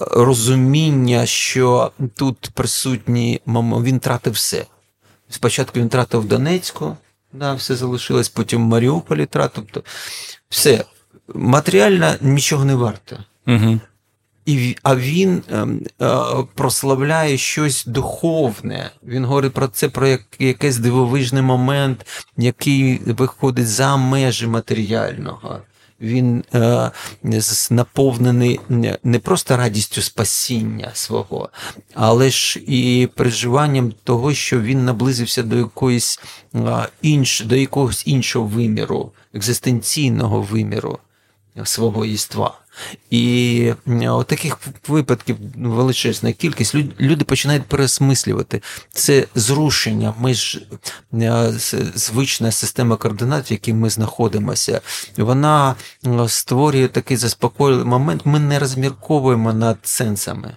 B: Розуміння, що тут присутні він тратив все. Спочатку він тратив Донецьку, да, все залишилось, потім в Маріуполі. Тобто все матеріально нічого не варто.
C: Угу.
B: І, А він е, е, прославляє щось духовне. Він говорить про це, про як, якийсь дивовижний момент, який виходить за межі матеріального він е, наповнений не просто радістю спасіння свого, але ж і переживанням того, що він наблизився до якоїсь е, інш, до якогось іншого виміру, екзистенційного виміру свого єства. І от таких випадків величезна кількість. Люди починають пересмислювати це зрушення. Ми ж звична система координат, в якій ми знаходимося, вона створює такий заспокійливий момент. Ми не розмірковуємо над сенсами.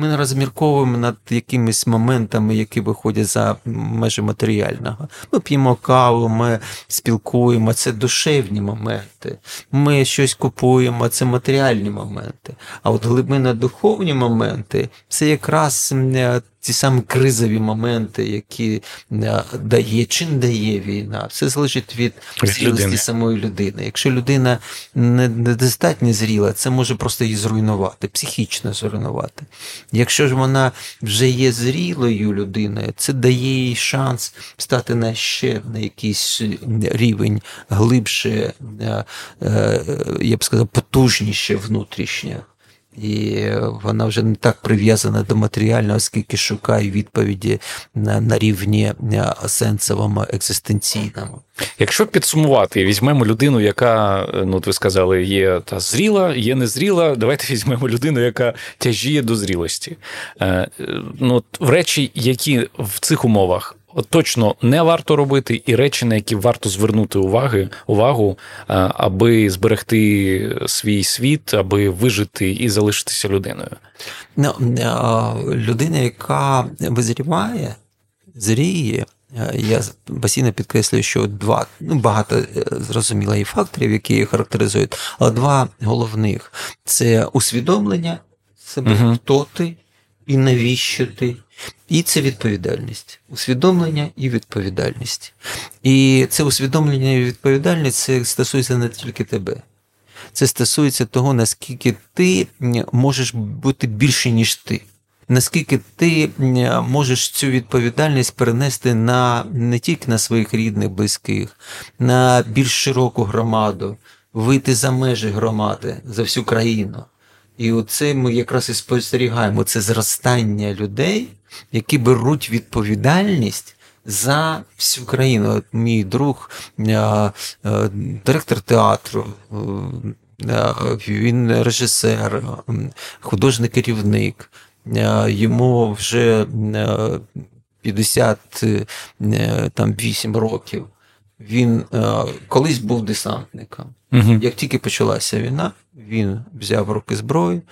B: Ми не розмірковуємо над якимись моментами, які виходять за межі матеріального. Ми п'ємо каву, ми спілкуємо, це душевні моменти. Ми щось купуємо, це матеріальні моменти. А от глибинно духовні моменти це якраз ті самі кризові моменти, які е, дає чи не дає війна, все залежить від зрілості самої людини. Якщо людина недостатньо зріла, це може просто її зруйнувати, психічно зруйнувати. Якщо ж вона вже є зрілою людиною, це дає їй шанс стати на ще на якийсь рівень глибше, е, е, я б сказав, потужніше внутрішнє і вона вже не так прив'язана до матеріального, оскільки шукає відповіді на на рівні е, сенсовому, екзистенційному.
C: Якщо підсумувати, візьмемо людину, яка, ну от ви сказали, є та зріла, є незріла. Давайте візьмемо людину, яка тяжіє до зрілості. Е, ну, В речі, які в цих умовах точно не варто робити, і речі, на які варто звернути уваги, увагу, е, аби зберегти свій світ, аби вижити і залишитися людиною.
B: Ну, е, Людина, яка визріває, зріє. Е, я постійно підкреслюю, що два ну багато зрозуміло і факторів, які її характеризують, але два головних це усвідомлення себе, угу. хто ти і навіщо ти, і це відповідальність, усвідомлення і відповідальність. І це усвідомлення і відповідальність це стосується не тільки тебе. Це стосується того, наскільки ти можеш бути більше, ніж ти. Наскільки ти можеш цю відповідальність перенести на не тільки на своїх рідних, близьких, на більш широку громаду, вийти за межі громади, за всю країну. І оце ми якраз і спостерігаємо це зростання людей, які беруть відповідальність за всю країну. От Мій друг, директор театру, він режисер, художник керівник, йому вже 58 років. Він колись був десантником. Угу. Як тільки почалася війна, він взяв руки зброю,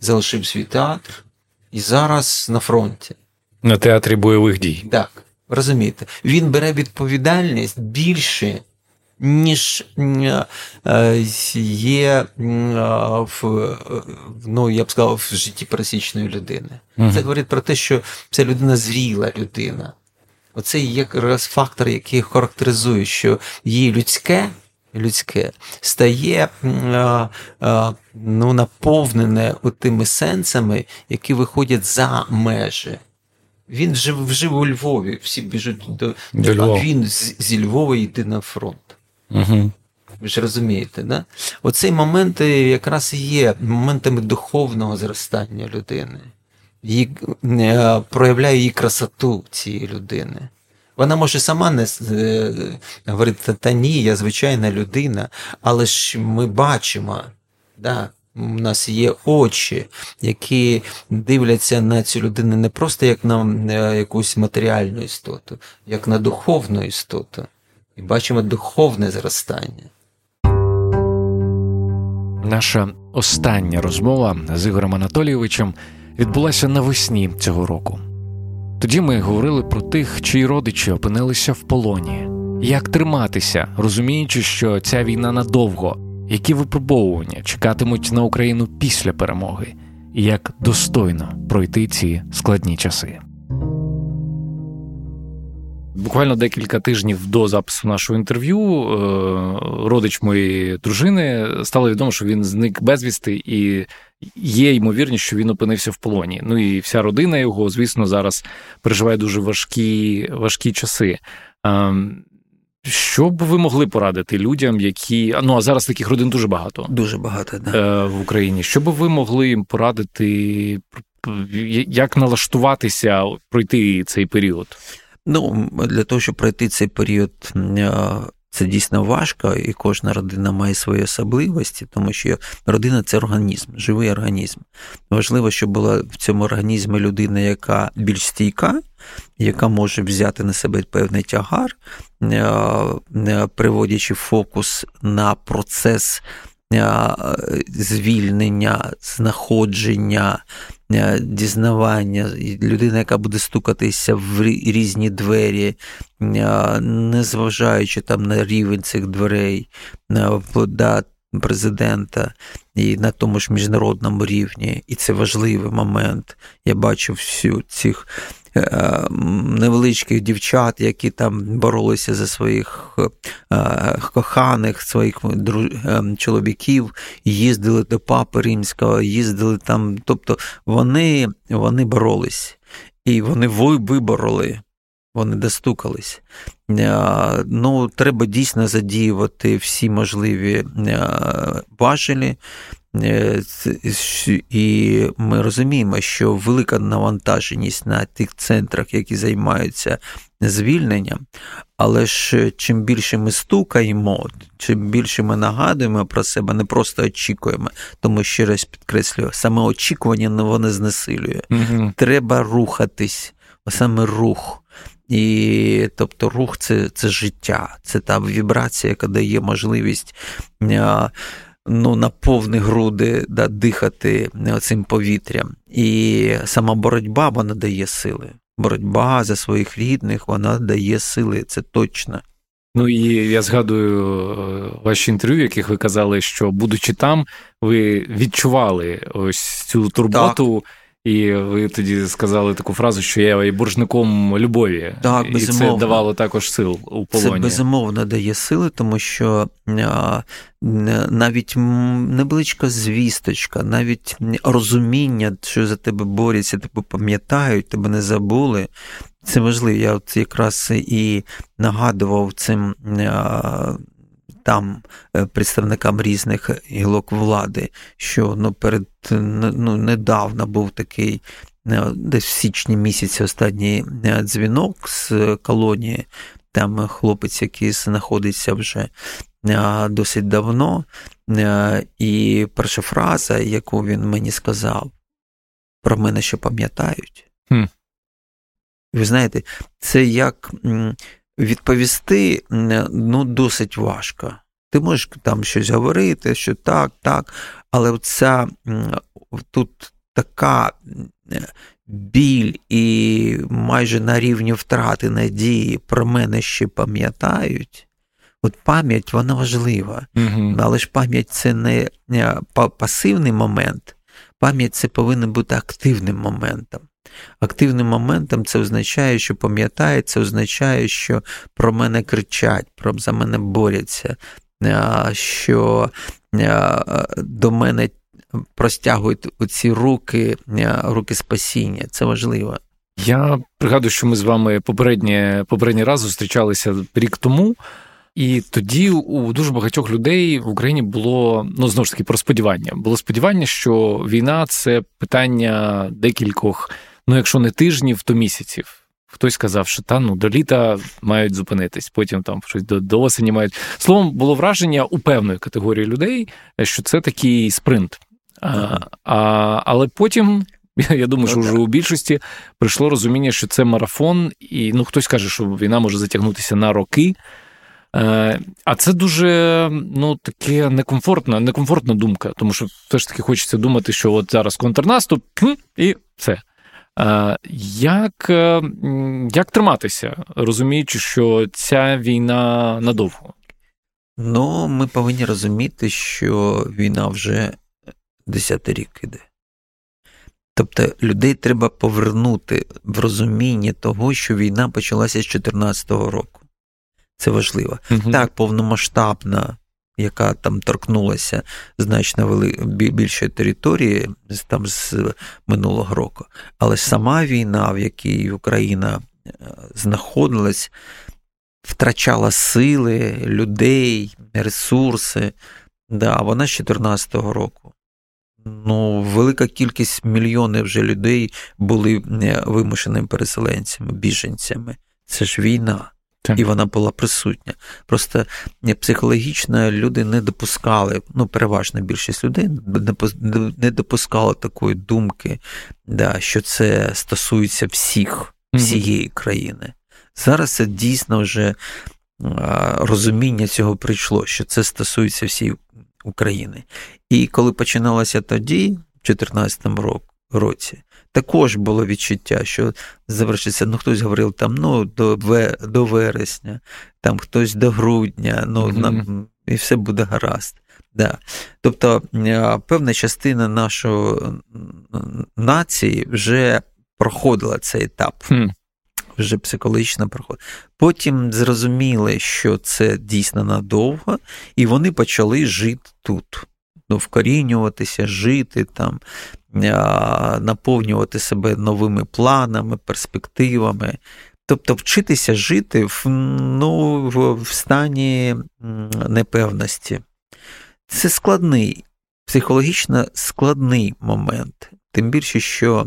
B: залишив свій театр і зараз на фронті.
C: На театрі бойових дій.
B: Так, розумієте, він бере відповідальність більше, ніж е, є в, ну, я б сказав, в житті пересічної людини. Угу. Це говорить про те, що ця людина зріла людина. Оце є якраз фактор, який характеризує, що її людське людське стає ну, наповнене тими сенсами, які виходять за межі. Він жив, жив у Львові, всі біжуть до, до Львова. а він з, зі Львова йде на фронт.
C: Угу.
B: Ви ж розумієте, да? Оцей момент якраз і є моментами духовного зростання людини. Її, е, проявляє її красоту цієї людини. Вона може сама не е, говорити, та ні, я звичайна людина, але ж ми бачимо, да, У нас є очі, які дивляться на цю людину не просто як на е, якусь матеріальну істоту, як на духовну істоту. І бачимо духовне зростання.
A: Наша остання розмова з Ігорем Анатолійовичем відбулася навесні цього року. Тоді ми говорили про тих, чиї родичі опинилися в полоні, як триматися, розуміючи, що ця війна надовго, які випробовування чекатимуть на Україну після перемоги, і як достойно пройти ці складні часи. Буквально декілька тижнів до запису нашого інтерв'ю е, родич моєї дружини стало відомо, що він зник безвісти, і є ймовірність, що він опинився в полоні. Ну і вся родина його, звісно, зараз переживає дуже важкі важкі часи. Ем, що б ви могли порадити людям, які ну а зараз таких родин дуже багато,
B: дуже багато да.
A: Е, в Україні. Що б ви могли їм порадити, як налаштуватися пройти цей період?
B: Ну, для того, щоб пройти цей період, це дійсно важко, і кожна родина має свої особливості, тому що родина це організм, живий організм. Важливо, щоб була в цьому організмі людина, яка більш стійка, яка може взяти на себе певний тягар, приводячи фокус на процес звільнення, знаходження, дізнавання, людина, яка буде стукатися в різні двері, незважаючи там на рівень цих дверей, да, президента і на тому ж міжнародному рівні. І це важливий момент. Я бачу всю цих Е, невеличких дівчат, які там боролися за своїх е, коханих, своїх е, чоловіків, їздили до папи римського, їздили там. Тобто вони, вони боролись і вони вибороли. Вони достукались. Ну, Треба дійсно задіювати всі можливі важелі, Е, і ми розуміємо, що велика навантаженість на тих центрах, які займаються звільненням, але ж чим більше ми стукаємо, чим більше ми нагадуємо про себе, не просто очікуємо, тому ще раз підкреслюю, саме очікування воно знесилює. Угу. Треба рухатись, саме рух. І тобто рух це це життя, це та вібрація, яка дає можливість ну, на повні груди да, дихати цим повітрям. І сама боротьба вона дає сили. Боротьба за своїх рідних, вона дає сили, це точно.
A: Ну і я згадую е, ваші інтерв'ю, в яких ви казали, що будучи там, ви відчували ось цю турботу. Так. І ви тоді сказали таку фразу, що я є боржником любові,
B: так,
A: і це давало також сил у полоні.
B: Це безумовно дає сили, тому що навіть невеличка звісточка, навіть розуміння, що за тебе борються, тебе пам'ятають, тебе не забули. Це важливо. Я от якраз і нагадував цим там е, представникам різних гілок влади, що ну, перед ну, недавно був такий. Е, десь в січні місяці останній е, дзвінок з колонії, там хлопець, який знаходиться вже досить давно, і перша фраза, яку він мені сказав, про мене що пам'ятають. Хм. Ви знаєте, це як відповісти ну, досить важко. Ти можеш там щось говорити, що так, так, але ця тут така біль і майже на рівні втрати надії про мене ще пам'ятають. От пам'ять вона важлива, угу. але ж пам'ять це не пасивний момент, пам'ять це повинен бути активним моментом. Активним моментом це означає, що пам'ятає, це означає, що про мене кричать, про за мене борються, що до мене простягують оці руки, руки спасіння. Це важливо.
A: Я пригадую, що ми з вами попередні, попередній раз зустрічалися рік тому. І тоді у дуже багатьох людей в Україні було ну знову ж таки про сподівання. Було сподівання, що війна це питання декількох ну якщо не тижнів, то місяців. Хтось сказав, що та ну до літа мають зупинитись, потім там щось до, до осені мають. Словом, було враження у певної категорії людей, що це такий спринт. А, а, Але потім. Я думаю, що вже у більшості прийшло розуміння, що це марафон, і ну хтось каже, що війна може затягнутися на роки. Е, а це дуже ну, таке некомфортна, некомфортна думка, тому що все ж таки хочеться думати, що от зараз контрнаступ і все. Е, як е, як триматися, розуміючи, що ця війна надовго?
B: Ну, ми повинні розуміти, що війна вже десятий рік іде. Тобто людей треба повернути в розуміння того, що війна почалася з 2014 року. Це важливо. Угу. Так, повномасштабна, яка там торкнулася значно вели... більшої території там з минулого року. Але сама війна, в якій Україна е, знаходилась, втрачала сили, людей, ресурси. Да, Вона з 2014 року. Ну, велика кількість мільйонів вже людей були е, вимушеними переселенцями, біженцями. Це ж війна. Так. І вона була присутня. Просто е, психологічно люди не допускали, ну, переважна більшість людей не допускала такої думки, да, що це стосується всіх, всієї країни. Зараз це дійсно вже розуміння цього прийшло, що це стосується всієї України. І коли починалося тоді, в 2014 році, також було відчуття, що завершиться, ну хтось говорив там ну, до до вересня, там хтось до грудня, ну mm-hmm. нам і все буде гаразд. Да. Тобто певна частина нашої нації вже проходила цей етап. Mm вже психологічно проходить. Потім зрозуміли, що це дійсно надовго, і вони почали жити тут. Ну, вкорінюватися, жити там, наповнювати себе новими планами, перспективами. Тобто вчитися жити в, ну, в стані непевності. Це складний, психологічно складний момент. Тим більше, що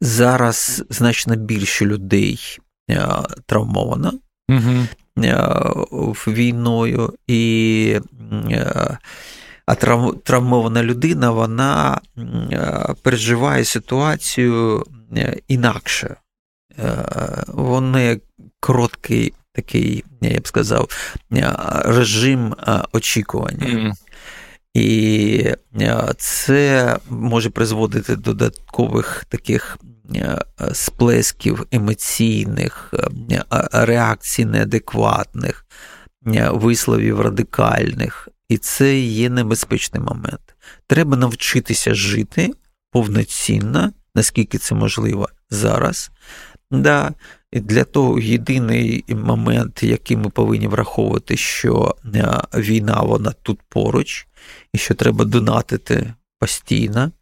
B: Зараз значно більше людей е, травмовано угу. війною, і е, а травмована людина вона переживає ситуацію інакше. Вони короткий такий, я б сказав, режим очікування. Mm. І е, це може призводити до додаткових таких е, сплесків емоційних, е, реакцій неадекватних, висловів радикальних. І це є небезпечний момент. Треба навчитися жити повноцінно, наскільки це можливо зараз. Да, Для того єдиний момент, який ми повинні враховувати, що війна вона тут поруч, і що треба донатити постійно,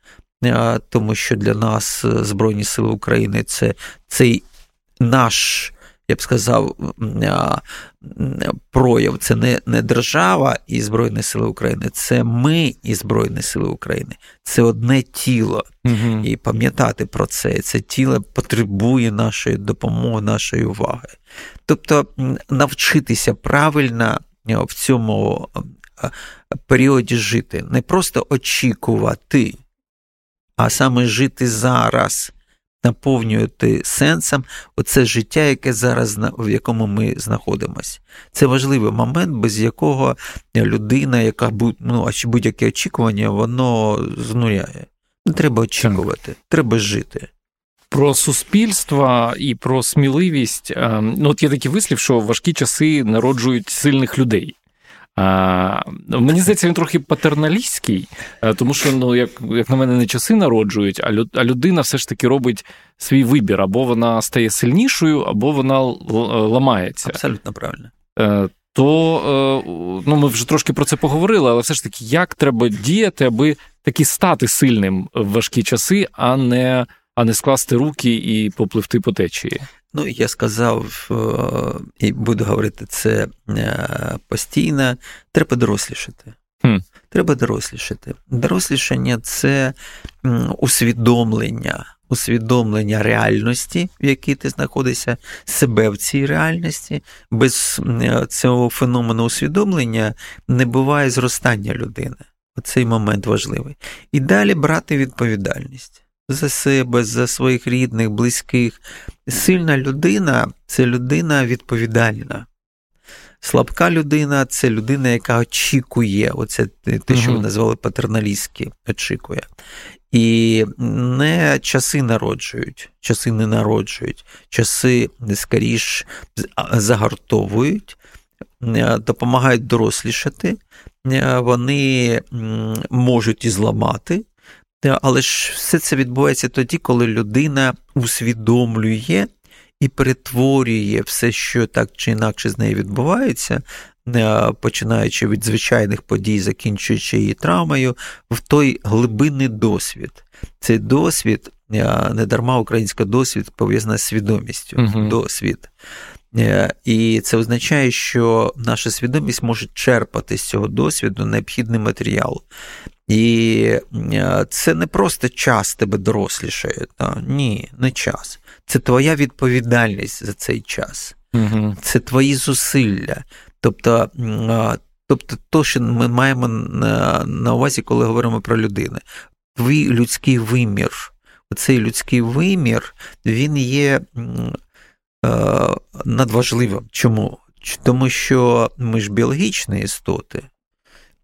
B: тому що для нас е, Збройні Сили України це цей наш. Я б сказав, прояв це не не держава і Збройні Сили України, це ми і Збройні Сили України. Це одне тіло. Угу. І пам'ятати про це. Це тіло потребує нашої допомоги, нашої уваги. Тобто навчитися правильно в цьому періоді жити, не просто очікувати, а саме жити зараз, наповнювати сенсом оце життя, яке зараз в якому ми знаходимося. Це важливий момент, без якого людина, яка ну, будь-яке очікування, воно знуряє. Не треба очікувати, треба жити.
A: Про суспільство і про сміливість. Ем, ну, от є такий вислів, що важкі часи народжують сильних людей. А, Мені здається, він трохи патерналістський, е, тому що, ну, як як на мене, не часи народжують, а люд, а людина все ж таки робить свій вибір, або вона стає сильнішою, або вона ламається.
B: Абсолютно правильно.
A: Е, то е, ну, ми вже трошки про це поговорили, але все ж таки, як треба діяти, аби таки стати сильним в важкі часи, а не а не скласти руки і попливти по течії?
B: Ну, я сказав і буду говорити це е, постійно. Треба дорослішати. Хм. Треба дорослішати. Дорослішання це усвідомлення, усвідомлення реальності, в якій ти знаходишся, себе в цій реальності. Без цього феномену усвідомлення не буває зростання людини. Оцей момент важливий. І далі брати відповідальність за себе, за своїх рідних, близьких. Сильна людина це людина відповідальна. Слабка людина це людина, яка очікує, оце те, що ви назвали патерналістськи, очікує. І не часи народжують, часи не народжують, часи скоріш загартовують, допомагають дорослішати, вони можуть і зламати. Але ж все це відбувається тоді, коли людина усвідомлює і перетворює все, що так чи інакше з нею відбувається, е, починаючи від звичайних подій, закінчуючи її травмою, в той глибинний досвід. Цей досвід, е, не дарма українська досвід пов'язана з свідомістю. uh Досвід. Е, і це означає, що наша свідомість може черпати з цього досвіду необхідний матеріал. І це не просто час тебе дорослішає. Та? Ні, не час. Це твоя відповідальність за цей час, угу. це твої зусилля. Тобто, тобто, то, що ми маємо на, на увазі, коли говоримо про людину, твій людський вимір. Оцей людський вимір, він є надважливим. Чому? Тому що ми ж біологічні істоти,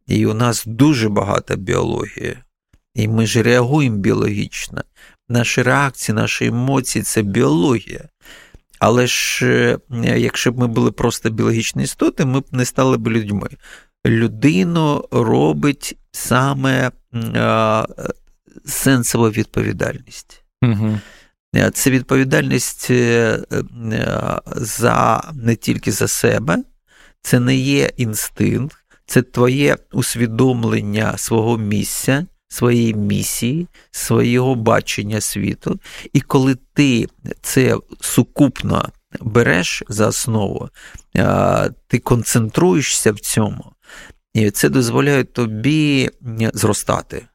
B: і у нас дуже багата біологія, і ми ж реагуємо біологічно наші реакції, наші емоції це біологія. Але ж е, якщо б ми були просто біологічні істоти, ми б не стали б людьми. Людину робить саме а, сенсова відповідальність. Угу. Це відповідальність е, за не тільки за себе, це не є інстинкт, це твоє усвідомлення свого місця, своєї місії, свого бачення світу. І коли ти це сукупно береш за основу, ти концентруєшся в цьому, і це дозволяє тобі зростати.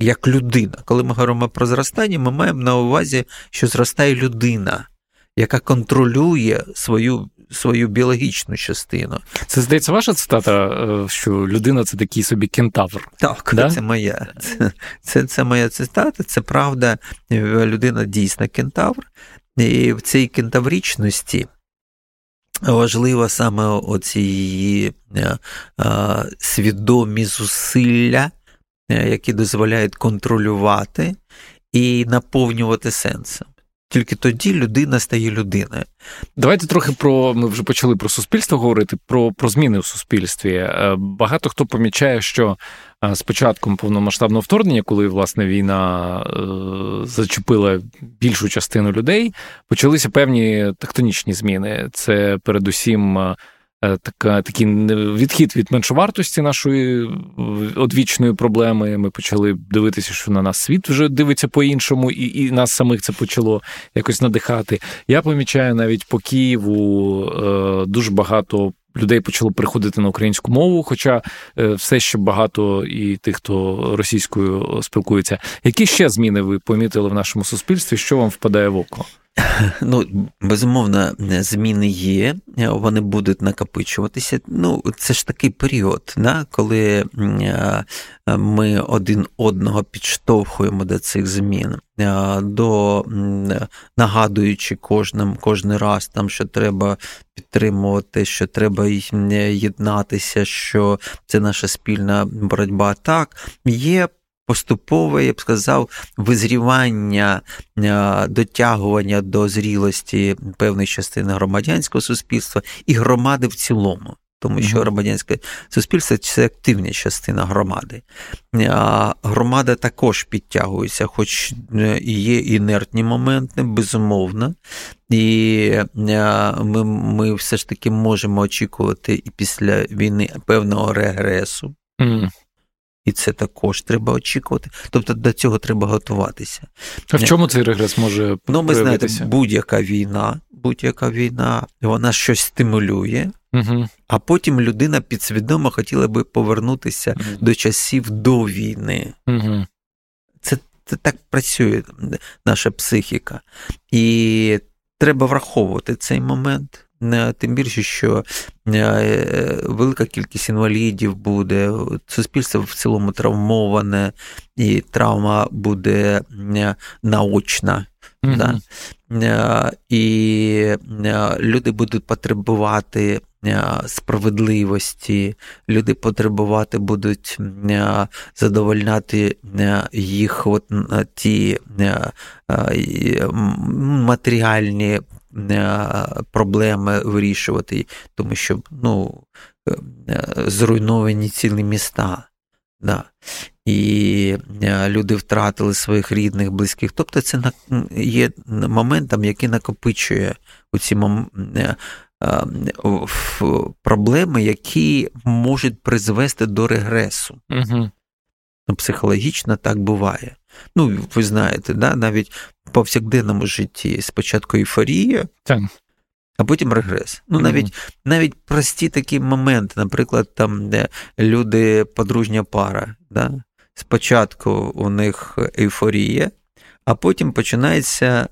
B: Як людина. Коли ми говоримо про зростання, ми маємо на увазі, що зростає людина, яка контролює свою свою біологічну частину.
A: Це здається, ваша цитата, е, що людина це такий собі кентавр.
B: Так, да? це моя. Це, це, це моя цитата, це правда, людина дійсно кентавр. І в цій кентаврічності. Важливо саме оці її е, свідомі зусилля, е, які дозволяють контролювати і наповнювати сенсом. Тільки тоді людина стає людиною.
A: Давайте трохи про ми вже почали про суспільство говорити, про про зміни в суспільстві. Е, багато хто помічає, що е, з початком повномасштабного вторгнення, коли власне війна е, зачепила більшу частину людей, почалися певні тектонічні зміни. Це передусім Е, така, такий відхід від меншовартості нашої одвічної проблеми. Ми почали дивитися, що на нас світ вже дивиться по-іншому, і і нас самих це почало якось надихати. Я помічаю навіть по Києву е, дуже багато. Людей почало приходити на українську мову, хоча е, все ще багато і тих, хто російською спілкується. Які ще зміни ви помітили в нашому суспільстві? Що вам впадає в око?
B: Ну, безумовно, зміни є, вони будуть накопичуватися. Ну, це ж такий період, да, коли ми один одного підштовхуємо до цих змін, до нагадуючи кожним кожен раз, там, що треба підтримувати, що треба єднатися, що це наша спільна боротьба. Так, є поступове, я б сказав, визрівання, е, дотягування до зрілості певної частини громадянського суспільства і громади в цілому. Тому що громадянське суспільство це активна частина громади. А Громада також підтягується, хоч е, і є інертні моменти, безумовно. І е, ми ми все ж таки можемо очікувати і після війни певного регресу. Mm. І це також треба очікувати. Тобто до цього треба готуватися.
A: А в чому цей регрес може
B: Ну, ми знаєте, будь-яка війна, будь-яка війна, вона щось стимулює, угу. а потім людина підсвідомо хотіла би повернутися угу. до часів до війни. Угу. Це, це так працює наша психіка. І треба враховувати цей момент. Тим більше, що велика кількість інвалідів буде, суспільство в цілому травмоване, і травма буде наочна. Mm-hmm. Да? І люди будуть потребувати справедливості, люди потребувати будуть задовольняти їх от ті матеріальні проблеми вирішувати, тому що ну, зруйновані цілі міста. Да. І люди втратили своїх рідних, близьких. Тобто це є моментом, який накопичує ці проблеми, які можуть призвести до регресу. Угу. Психологічно так буває. Ну, ви знаєте, да, навіть повсякденному житті спочатку ейфорія, так. а потім регрес. Ну, навіть mm навіть прості такі моменти, наприклад, там, де люди, подружня пара, да, спочатку у них ейфорія, а потім починається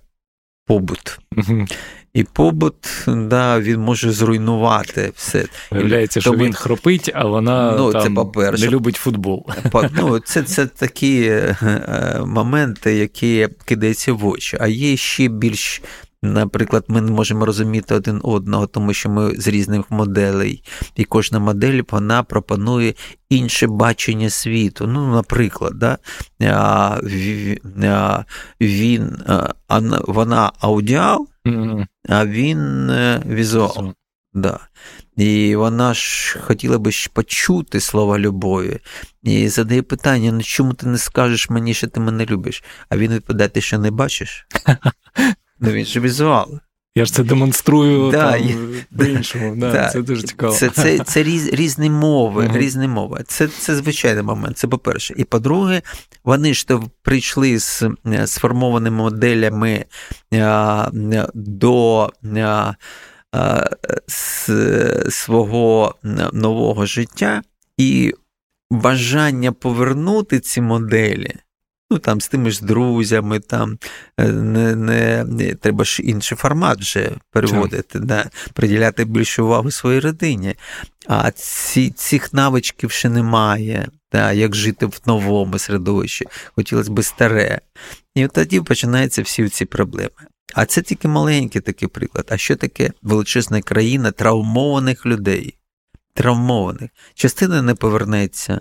B: побут. mm І побут, да, він може зруйнувати все.
A: Виявляється, що він хропить, а вона ну, там, це, по-перше, не любить футбол.
B: Ну, Це це такі е, е, моменти, які кидаються в очі. А є ще більш Наприклад, ми не можемо розуміти один одного, тому що ми з різних моделей, і кожна модель вона пропонує інше бачення світу. Ну, наприклад, да, він, вона аудіал, а він е, візуал. Да. І вона ж хотіла би почути слова любові. І задає питання: ну чому ти не скажеш мені, що ти мене любиш? А він відповідає, ти що не бачиш? Ну він же візуал.
A: Я ж це демонструю да, там, по-іншому. Да, да, Це дуже цікаво.
B: Це це, це різ, різні мови. Uh-huh. різні мови. Це це звичайний момент, це по-перше. І по-друге, вони ж то прийшли з сформованими моделями а, до а, а, з, свого нового життя, і бажання повернути ці моделі ну там з тими ж друзями, там е, не, не, не треба ж інший формат вже переводити, да, приділяти більше уваги своїй родині. А ці, цих навичків ще немає, да, як жити в новому середовищі, хотілося б старе. І от тоді починаються всі ці проблеми. А це тільки маленький такий приклад. А що таке величезна країна травмованих людей? Травмованих. Частина не повернеться.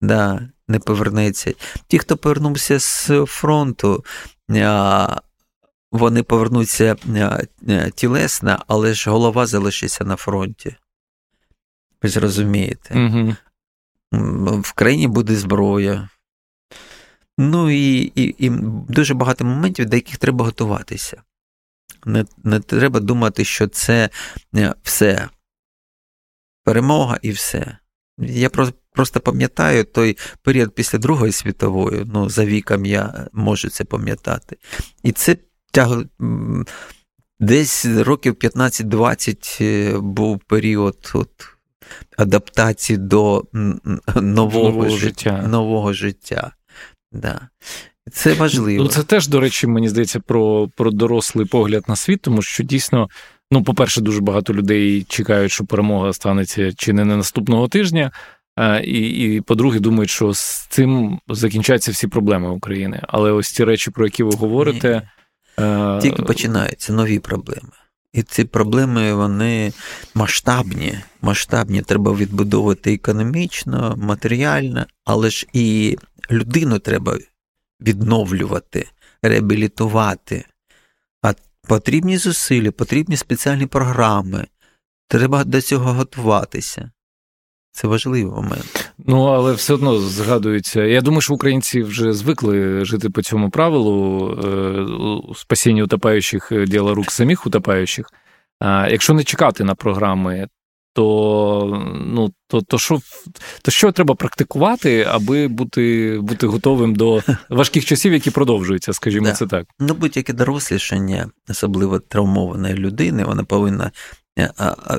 B: Да, не повернеться. Ті, хто повернувся з фронту, вони повернуться тілесно, але ж голова залишиться на фронті. Ви зрозумієте? Угу. В країні буде зброя. Ну і і, і дуже багато моментів, до яких треба готуватися. Не, Не треба думати, що це все. Перемога і все. Я просто пам'ятаю той період після Другої світової, ну, за віком я можу це пам'ятати. І це тяг... десь років 15-20 е, був період от, адаптації до нового, нового життя. Нового життя. Да. Це важливо.
A: Ну, Це теж, до речі, мені здається, про про дорослий погляд на світ, тому що дійсно, ну, по-перше, дуже багато людей чекають, що перемога станеться чи не наступного тижня. І, і по-друге, думають, що з цим закінчаться всі проблеми України. Але ось ці речі, про які ви говорите,
B: Ні. тільки починаються нові проблеми. І ці проблеми вони масштабні. Масштабні треба відбудовувати економічно, матеріально, але ж і людину треба відновлювати, реабілітувати. А потрібні зусилля, потрібні спеціальні програми. Треба до цього готуватися. Це важливий момент.
A: Ну але все одно згадується. Я думаю, що українці вже звикли жити по цьому правилу е, спасіння утопаючих е, діла рук самих утопаючих. А якщо не чекати на програми, то ну то, то що то що треба практикувати, аби бути бути готовим до важких часів, які продовжуються, скажімо,
B: да.
A: це так.
B: Ну будь-яке дорослішання, особливо травмованої людини, вона повинна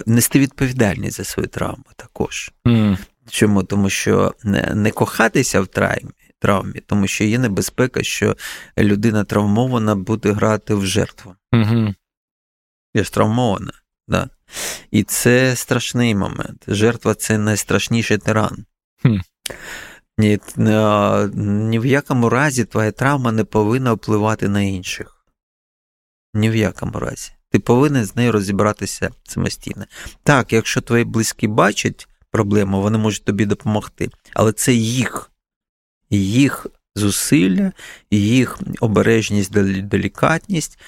B: нести відповідальність за свою травму також. Mm. Чому? Тому що не кохатися в травмі, травмі, тому що є небезпека, що людина травмована буде грати в жертву. Mm-hmm. Я ж травмована. Да? І це страшний момент. Жертва це найстрашніший тиран. Хм. Ні, ні в якому разі твоя травма не повинна впливати на інших. Ні в якому разі. Ти повинен з нею розібратися самостійно. Так, якщо твої близькі бачать проблему, вони можуть тобі допомогти. Але це їх, їх зусилля, їх обережність, делікатність,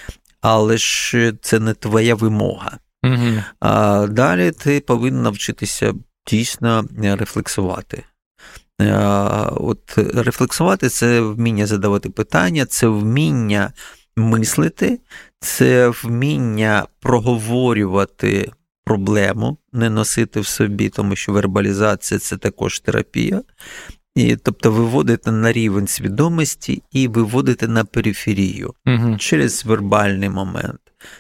B: але ж це не твоя вимога. Угу. А далі ти повинен навчитися дійсно рефлексувати. От Рефлексувати це вміння задавати питання, це вміння мислити, це вміння проговорювати проблему, не носити в собі, тому що вербалізація це також терапія. І, Тобто виводити на рівень свідомості і виводити на периферію угу. через вербальний момент,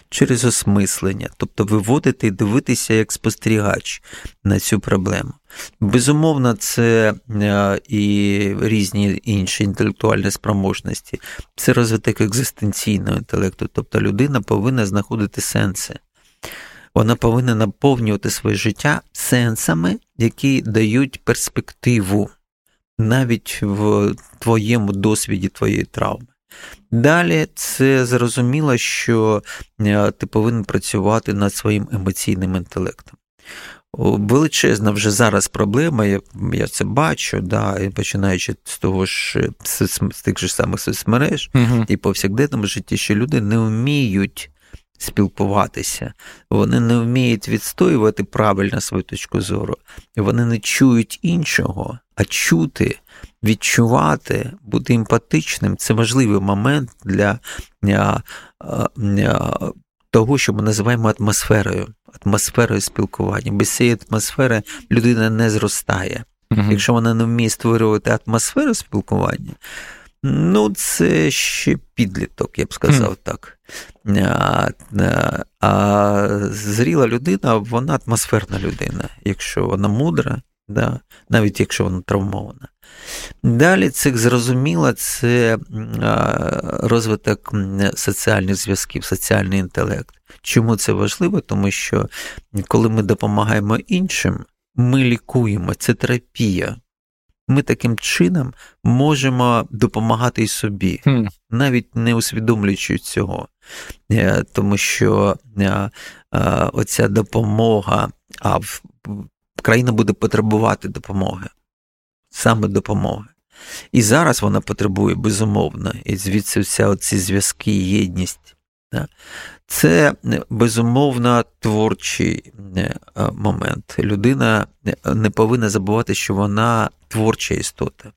B: через осмислення, тобто виводити і дивитися як спостерігач на цю проблему. Безумовно, це е, і різні інші інтелектуальні спроможності, це розвиток екзистенційного інтелекту, тобто людина повинна знаходити сенси. Вона повинна наповнювати своє життя сенсами, які дають перспективу навіть в твоєму досвіді твоєї травми. Далі це зрозуміло, що е, ти повинен працювати над своїм емоційним інтелектом. Величезна вже зараз проблема, я я це бачу, да, починаючи з того ж з тих же самих соцмереж uh і повсякденному житті, що люди не вміють спілкуватися, вони не вміють відстоювати правильно свою точку зору, вони не чують іншого, а чути, відчувати, бути емпатичним це важливий момент для того, що ми називаємо атмосферою, атмосферою спілкування. Без цієї атмосфери людина не зростає. Угу. Якщо вона не вміє створювати атмосферу спілкування, ну це ще підліток, я б сказав mm. так. А, а зріла людина, вона атмосферна людина, якщо вона мудра, да, навіть якщо вона травмована. Далі це зрозуміло, це розвиток соціальних зв'язків, соціальний інтелект. Чому це важливо? Тому що коли ми допомагаємо іншим, ми лікуємо, це терапія. Ми таким чином можемо допомагати і собі, навіть не усвідомлюючи цього. Е, тому що е, е, оця допомога, а країна буде потребувати допомоги саме допомоги. І зараз вона потребує безумовно, і звідси вся оці зв'язки, єдність. Це безумовно творчий е, момент. Людина не повинна забувати, що вона творча істота.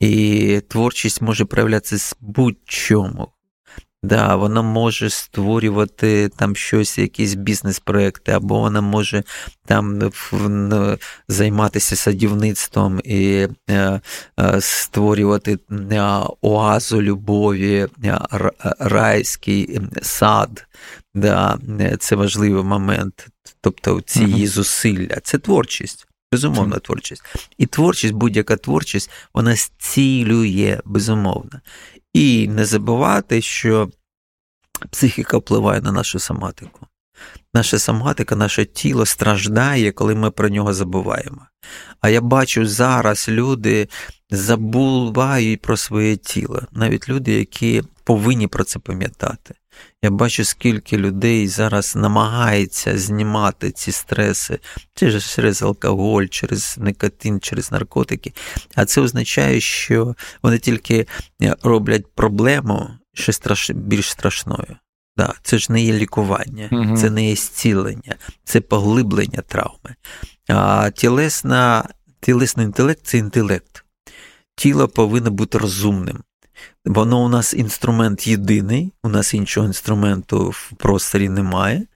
B: І творчість може проявлятися з будь-чому. Да, Вона може створювати там щось, якісь бізнес-проекти, або вона може там займатися садівництвом і е, е, створювати е, оазу любові, райський сад. Да, Це важливий момент. Тобто ці її зусилля. Це творчість. Безумовна творчість. І творчість, будь-яка творчість, вона зцілює, безумовно. І не забувати, що психіка впливає на нашу соматику. Наша соматика, наше тіло страждає, коли ми про нього забуваємо. А я бачу зараз люди забувають про своє тіло, навіть люди, які повинні про це пам'ятати. Я бачу, скільки людей зараз намагається знімати ці стреси через алкоголь, через никотин, через наркотики. А це означає, що вони тільки е, роблять проблему ще страш... більш страшною. Да, Це ж не є лікування, угу. це не є зцілення, це поглиблення травми. А тілесна, тілесний інтелект це інтелект. Тіло повинно бути розумним. Воно у нас інструмент єдиний, у нас іншого інструменту в просторі немає.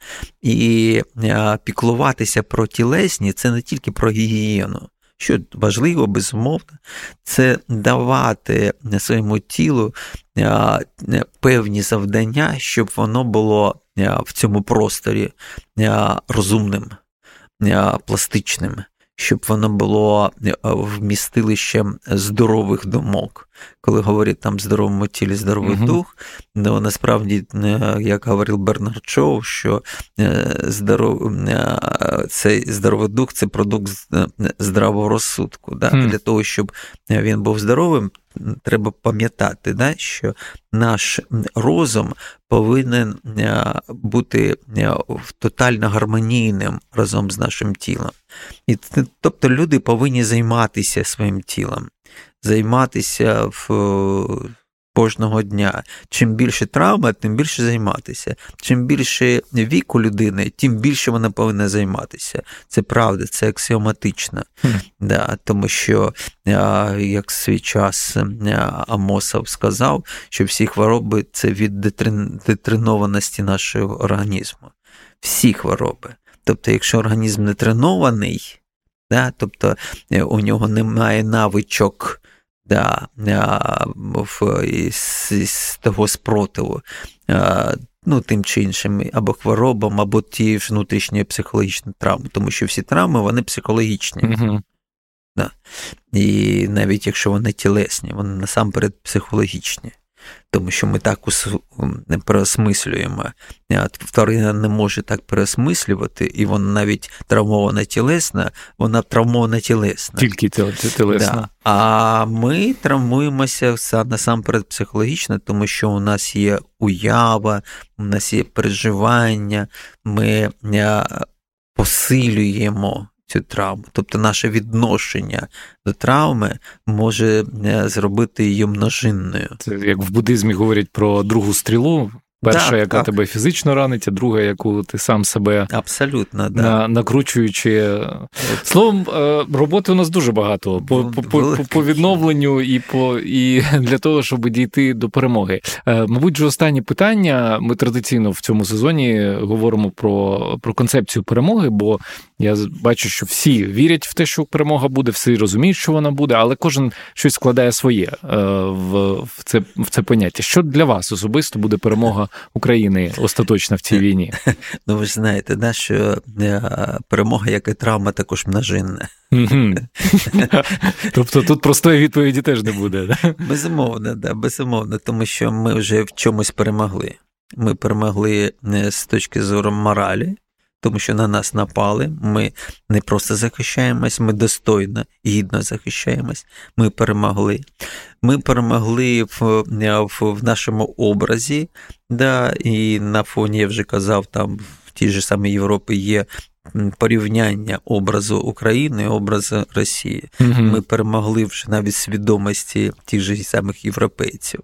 B: І піклуватися про тілесні це не тільки про гігієну. Що важливо, безумовно, це давати своєму тілу певні завдання, щоб воно було в цьому просторі розумним, пластичним, щоб воно було вмістилищем здорових думок коли говорять там здоровому тілі, здоровий uh дух, ну насправді, як говорив Бернард Шоу, що здоров... цей здоровий дух це продукт здравого розсудку. Да? Mm. Для того, щоб він був здоровим, треба пам'ятати, да, що наш розум повинен е, бути е, тотально гармонійним разом з нашим тілом. І, Тобто люди повинні займатися своїм тілом, займатися в кожного дня. Чим більше травма, тим більше займатися. Чим більше віку людини, тим більше вона повинна займатися. Це правда, це аксіоматично. Mm. Да, Тому що, як свій час Амосов сказав, що всі хвороби це від детренованості нашого організму. Всі хвороби. Тобто, якщо організм не тренований, да, тобто е, у нього немає навичок да, в, із, із того спротиву. Ну, тим чи іншим, або хворобам, або ті ж внутрішні психологічні травми, тому що всі травми вони психологічні. Uh-huh. Да. І навіть якщо вони тілесні, вони насамперед психологічні тому що ми так не переосмислюємо. Тварина не може так переосмислювати, і вона навіть травмована тілесна, вона травмована тілесна.
A: Тільки тілесна. Да.
B: А ми травмуємося насамперед психологічно, тому що у нас є уява, у нас є переживання, ми посилюємо цю травму. Тобто наше відношення до травми може е, зробити її множинною.
A: Це як в буддизмі говорять про другу стрілу. Перша, так, яка так. тебе фізично ранить, а друга, яку ти сам себе
B: абсолютно да.
A: на, накручуючи. Словом, е, роботи у нас дуже багато по по, по, по відновленню і по і для того, щоб дійти до перемоги. Е, мабуть, вже останнє питання. Ми традиційно в цьому сезоні говоримо про, про концепцію перемоги, бо я бачу, що всі вірять в те, що перемога буде, всі розуміють, що вона буде, але кожен щось складає своє е, в в, це в це поняття. Що для вас особисто буде перемога України остаточно в цій війні?
B: Ну ви ж знаєте, да, що е, перемога, як і травма, також множинна.
A: Тобто тут простої відповіді теж не буде.
B: Безумовно, да, безумовно, тому що ми вже в чомусь перемогли. Ми перемогли не з точки зору моралі тому що на нас напали. Ми не просто захищаємось, ми достойно, гідно захищаємось. Ми перемогли. Ми перемогли в, в, нашому образі, да, і на фоні я вже казав, там в тій ж самій Європі є порівняння образу України, образу Росії. mm Ми перемогли вже навіть свідомості тих же самих європейців.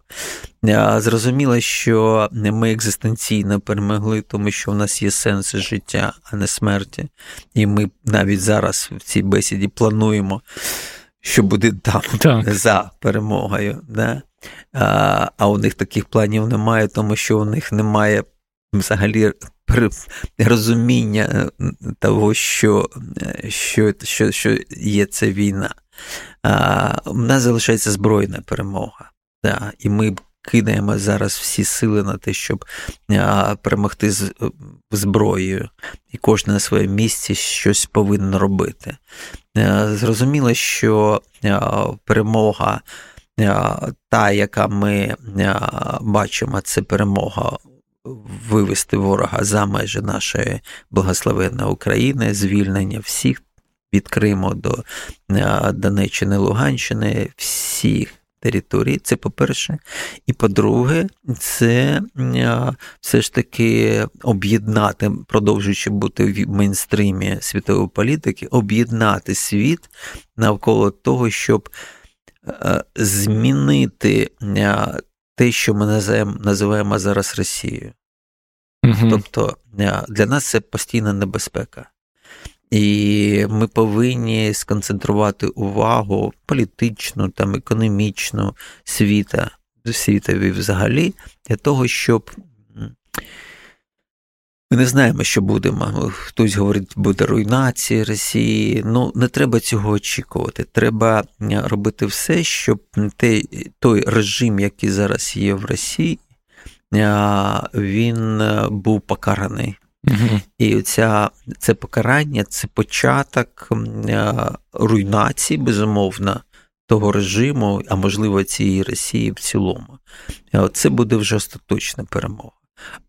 B: Зрозуміло, що ми екзистенційно перемогли, тому що в нас є сенс життя, а не смерті. І ми навіть зараз в цій бесіді плануємо, що буде там так. за перемогою. Да? А у них таких планів немає, тому що у них немає взагалі розуміння е, того, що е, що, що, що є ця війна. А, У нас залишається збройна перемога. Да, І ми кидаємо зараз всі сили на те, щоб а, перемогти з зброєю, і кожен на своєму місці щось повинен робити. А, е, зрозуміло, що а, перемога. Та, яка ми бачимо, це перемога вивести ворога за межі нашої благословенної України, звільнення всіх від Криму до е, Донеччини, Луганщини, всіх. Території, це по-перше. І по-друге, це е, все ж таки об'єднати, продовжуючи бути в мейнстрімі світової політики, об'єднати світ навколо того, щоб е, змінити те, що ми називаємо зараз Росією. Угу. Тобто е, для нас це постійна небезпека. І ми повинні сконцентрувати увагу політичну, там, економічну світа, світові взагалі, для того, щоб. Ми не знаємо, що будемо. Хтось говорить, буде руйнація Росії. Ну, не треба цього очікувати. Треба е, робити все, щоб той режим, який зараз є в Росії, він е, був покараний. Угу. І ця, це покарання це початок руйнації, безумовно, того режиму, а можливо цієї Росії в цілому. Це буде вже остаточна перемога.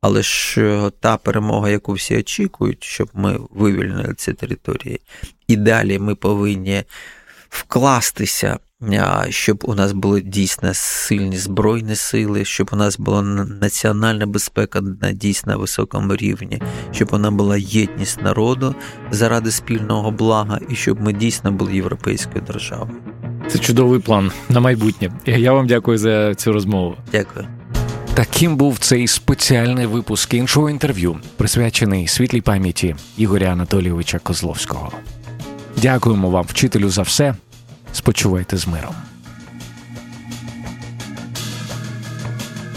B: Але ж е, та перемога, яку всі очікують, щоб ми вивільнили ці території, і далі ми повинні вкластися, щоб у нас були дійсно сильні збройні сили, щоб у нас була національна безпека на дійсно високому рівні, щоб вона була єдність народу заради спільного блага, і щоб ми дійсно були європейською державою.
A: Це чудовий план на майбутнє. Я вам дякую за цю розмову.
B: Дякую.
A: Таким був цей спеціальний випуск іншого інтерв'ю, присвячений світлій пам'яті Ігоря Анатолійовича Козловського. Дякуємо вам, вчителю, за все. Спочувайте з миром.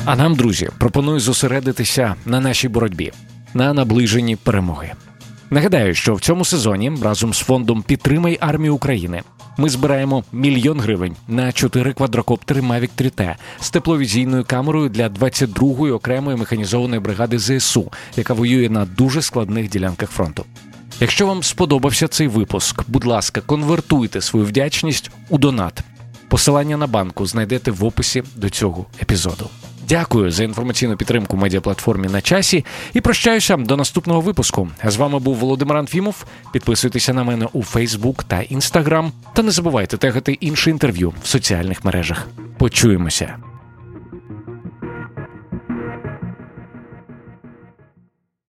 A: А нам, друзі, пропоную зосередитися на нашій боротьбі, на наближенні перемоги. Нагадаю, що в цьому сезоні разом з фондом Підтримай армію України ми збираємо мільйон гривень на чотири квадрокоптери Mavic 3T з тепловізійною камерою для 22-ї окремої механізованої бригади ЗСУ, яка воює на дуже складних ділянках фронту. Якщо вам сподобався цей випуск, будь ласка, конвертуйте свою вдячність у донат. Посилання на банку знайдете в описі до цього епізоду. Дякую за інформаційну підтримку медіаплатформі на часі і прощаюся до наступного випуску. З вами був Володимир Анфімов. Підписуйтеся на мене у Фейсбук та Інстаграм. Та не забувайте тегати інше інтерв'ю в соціальних мережах. Почуємося.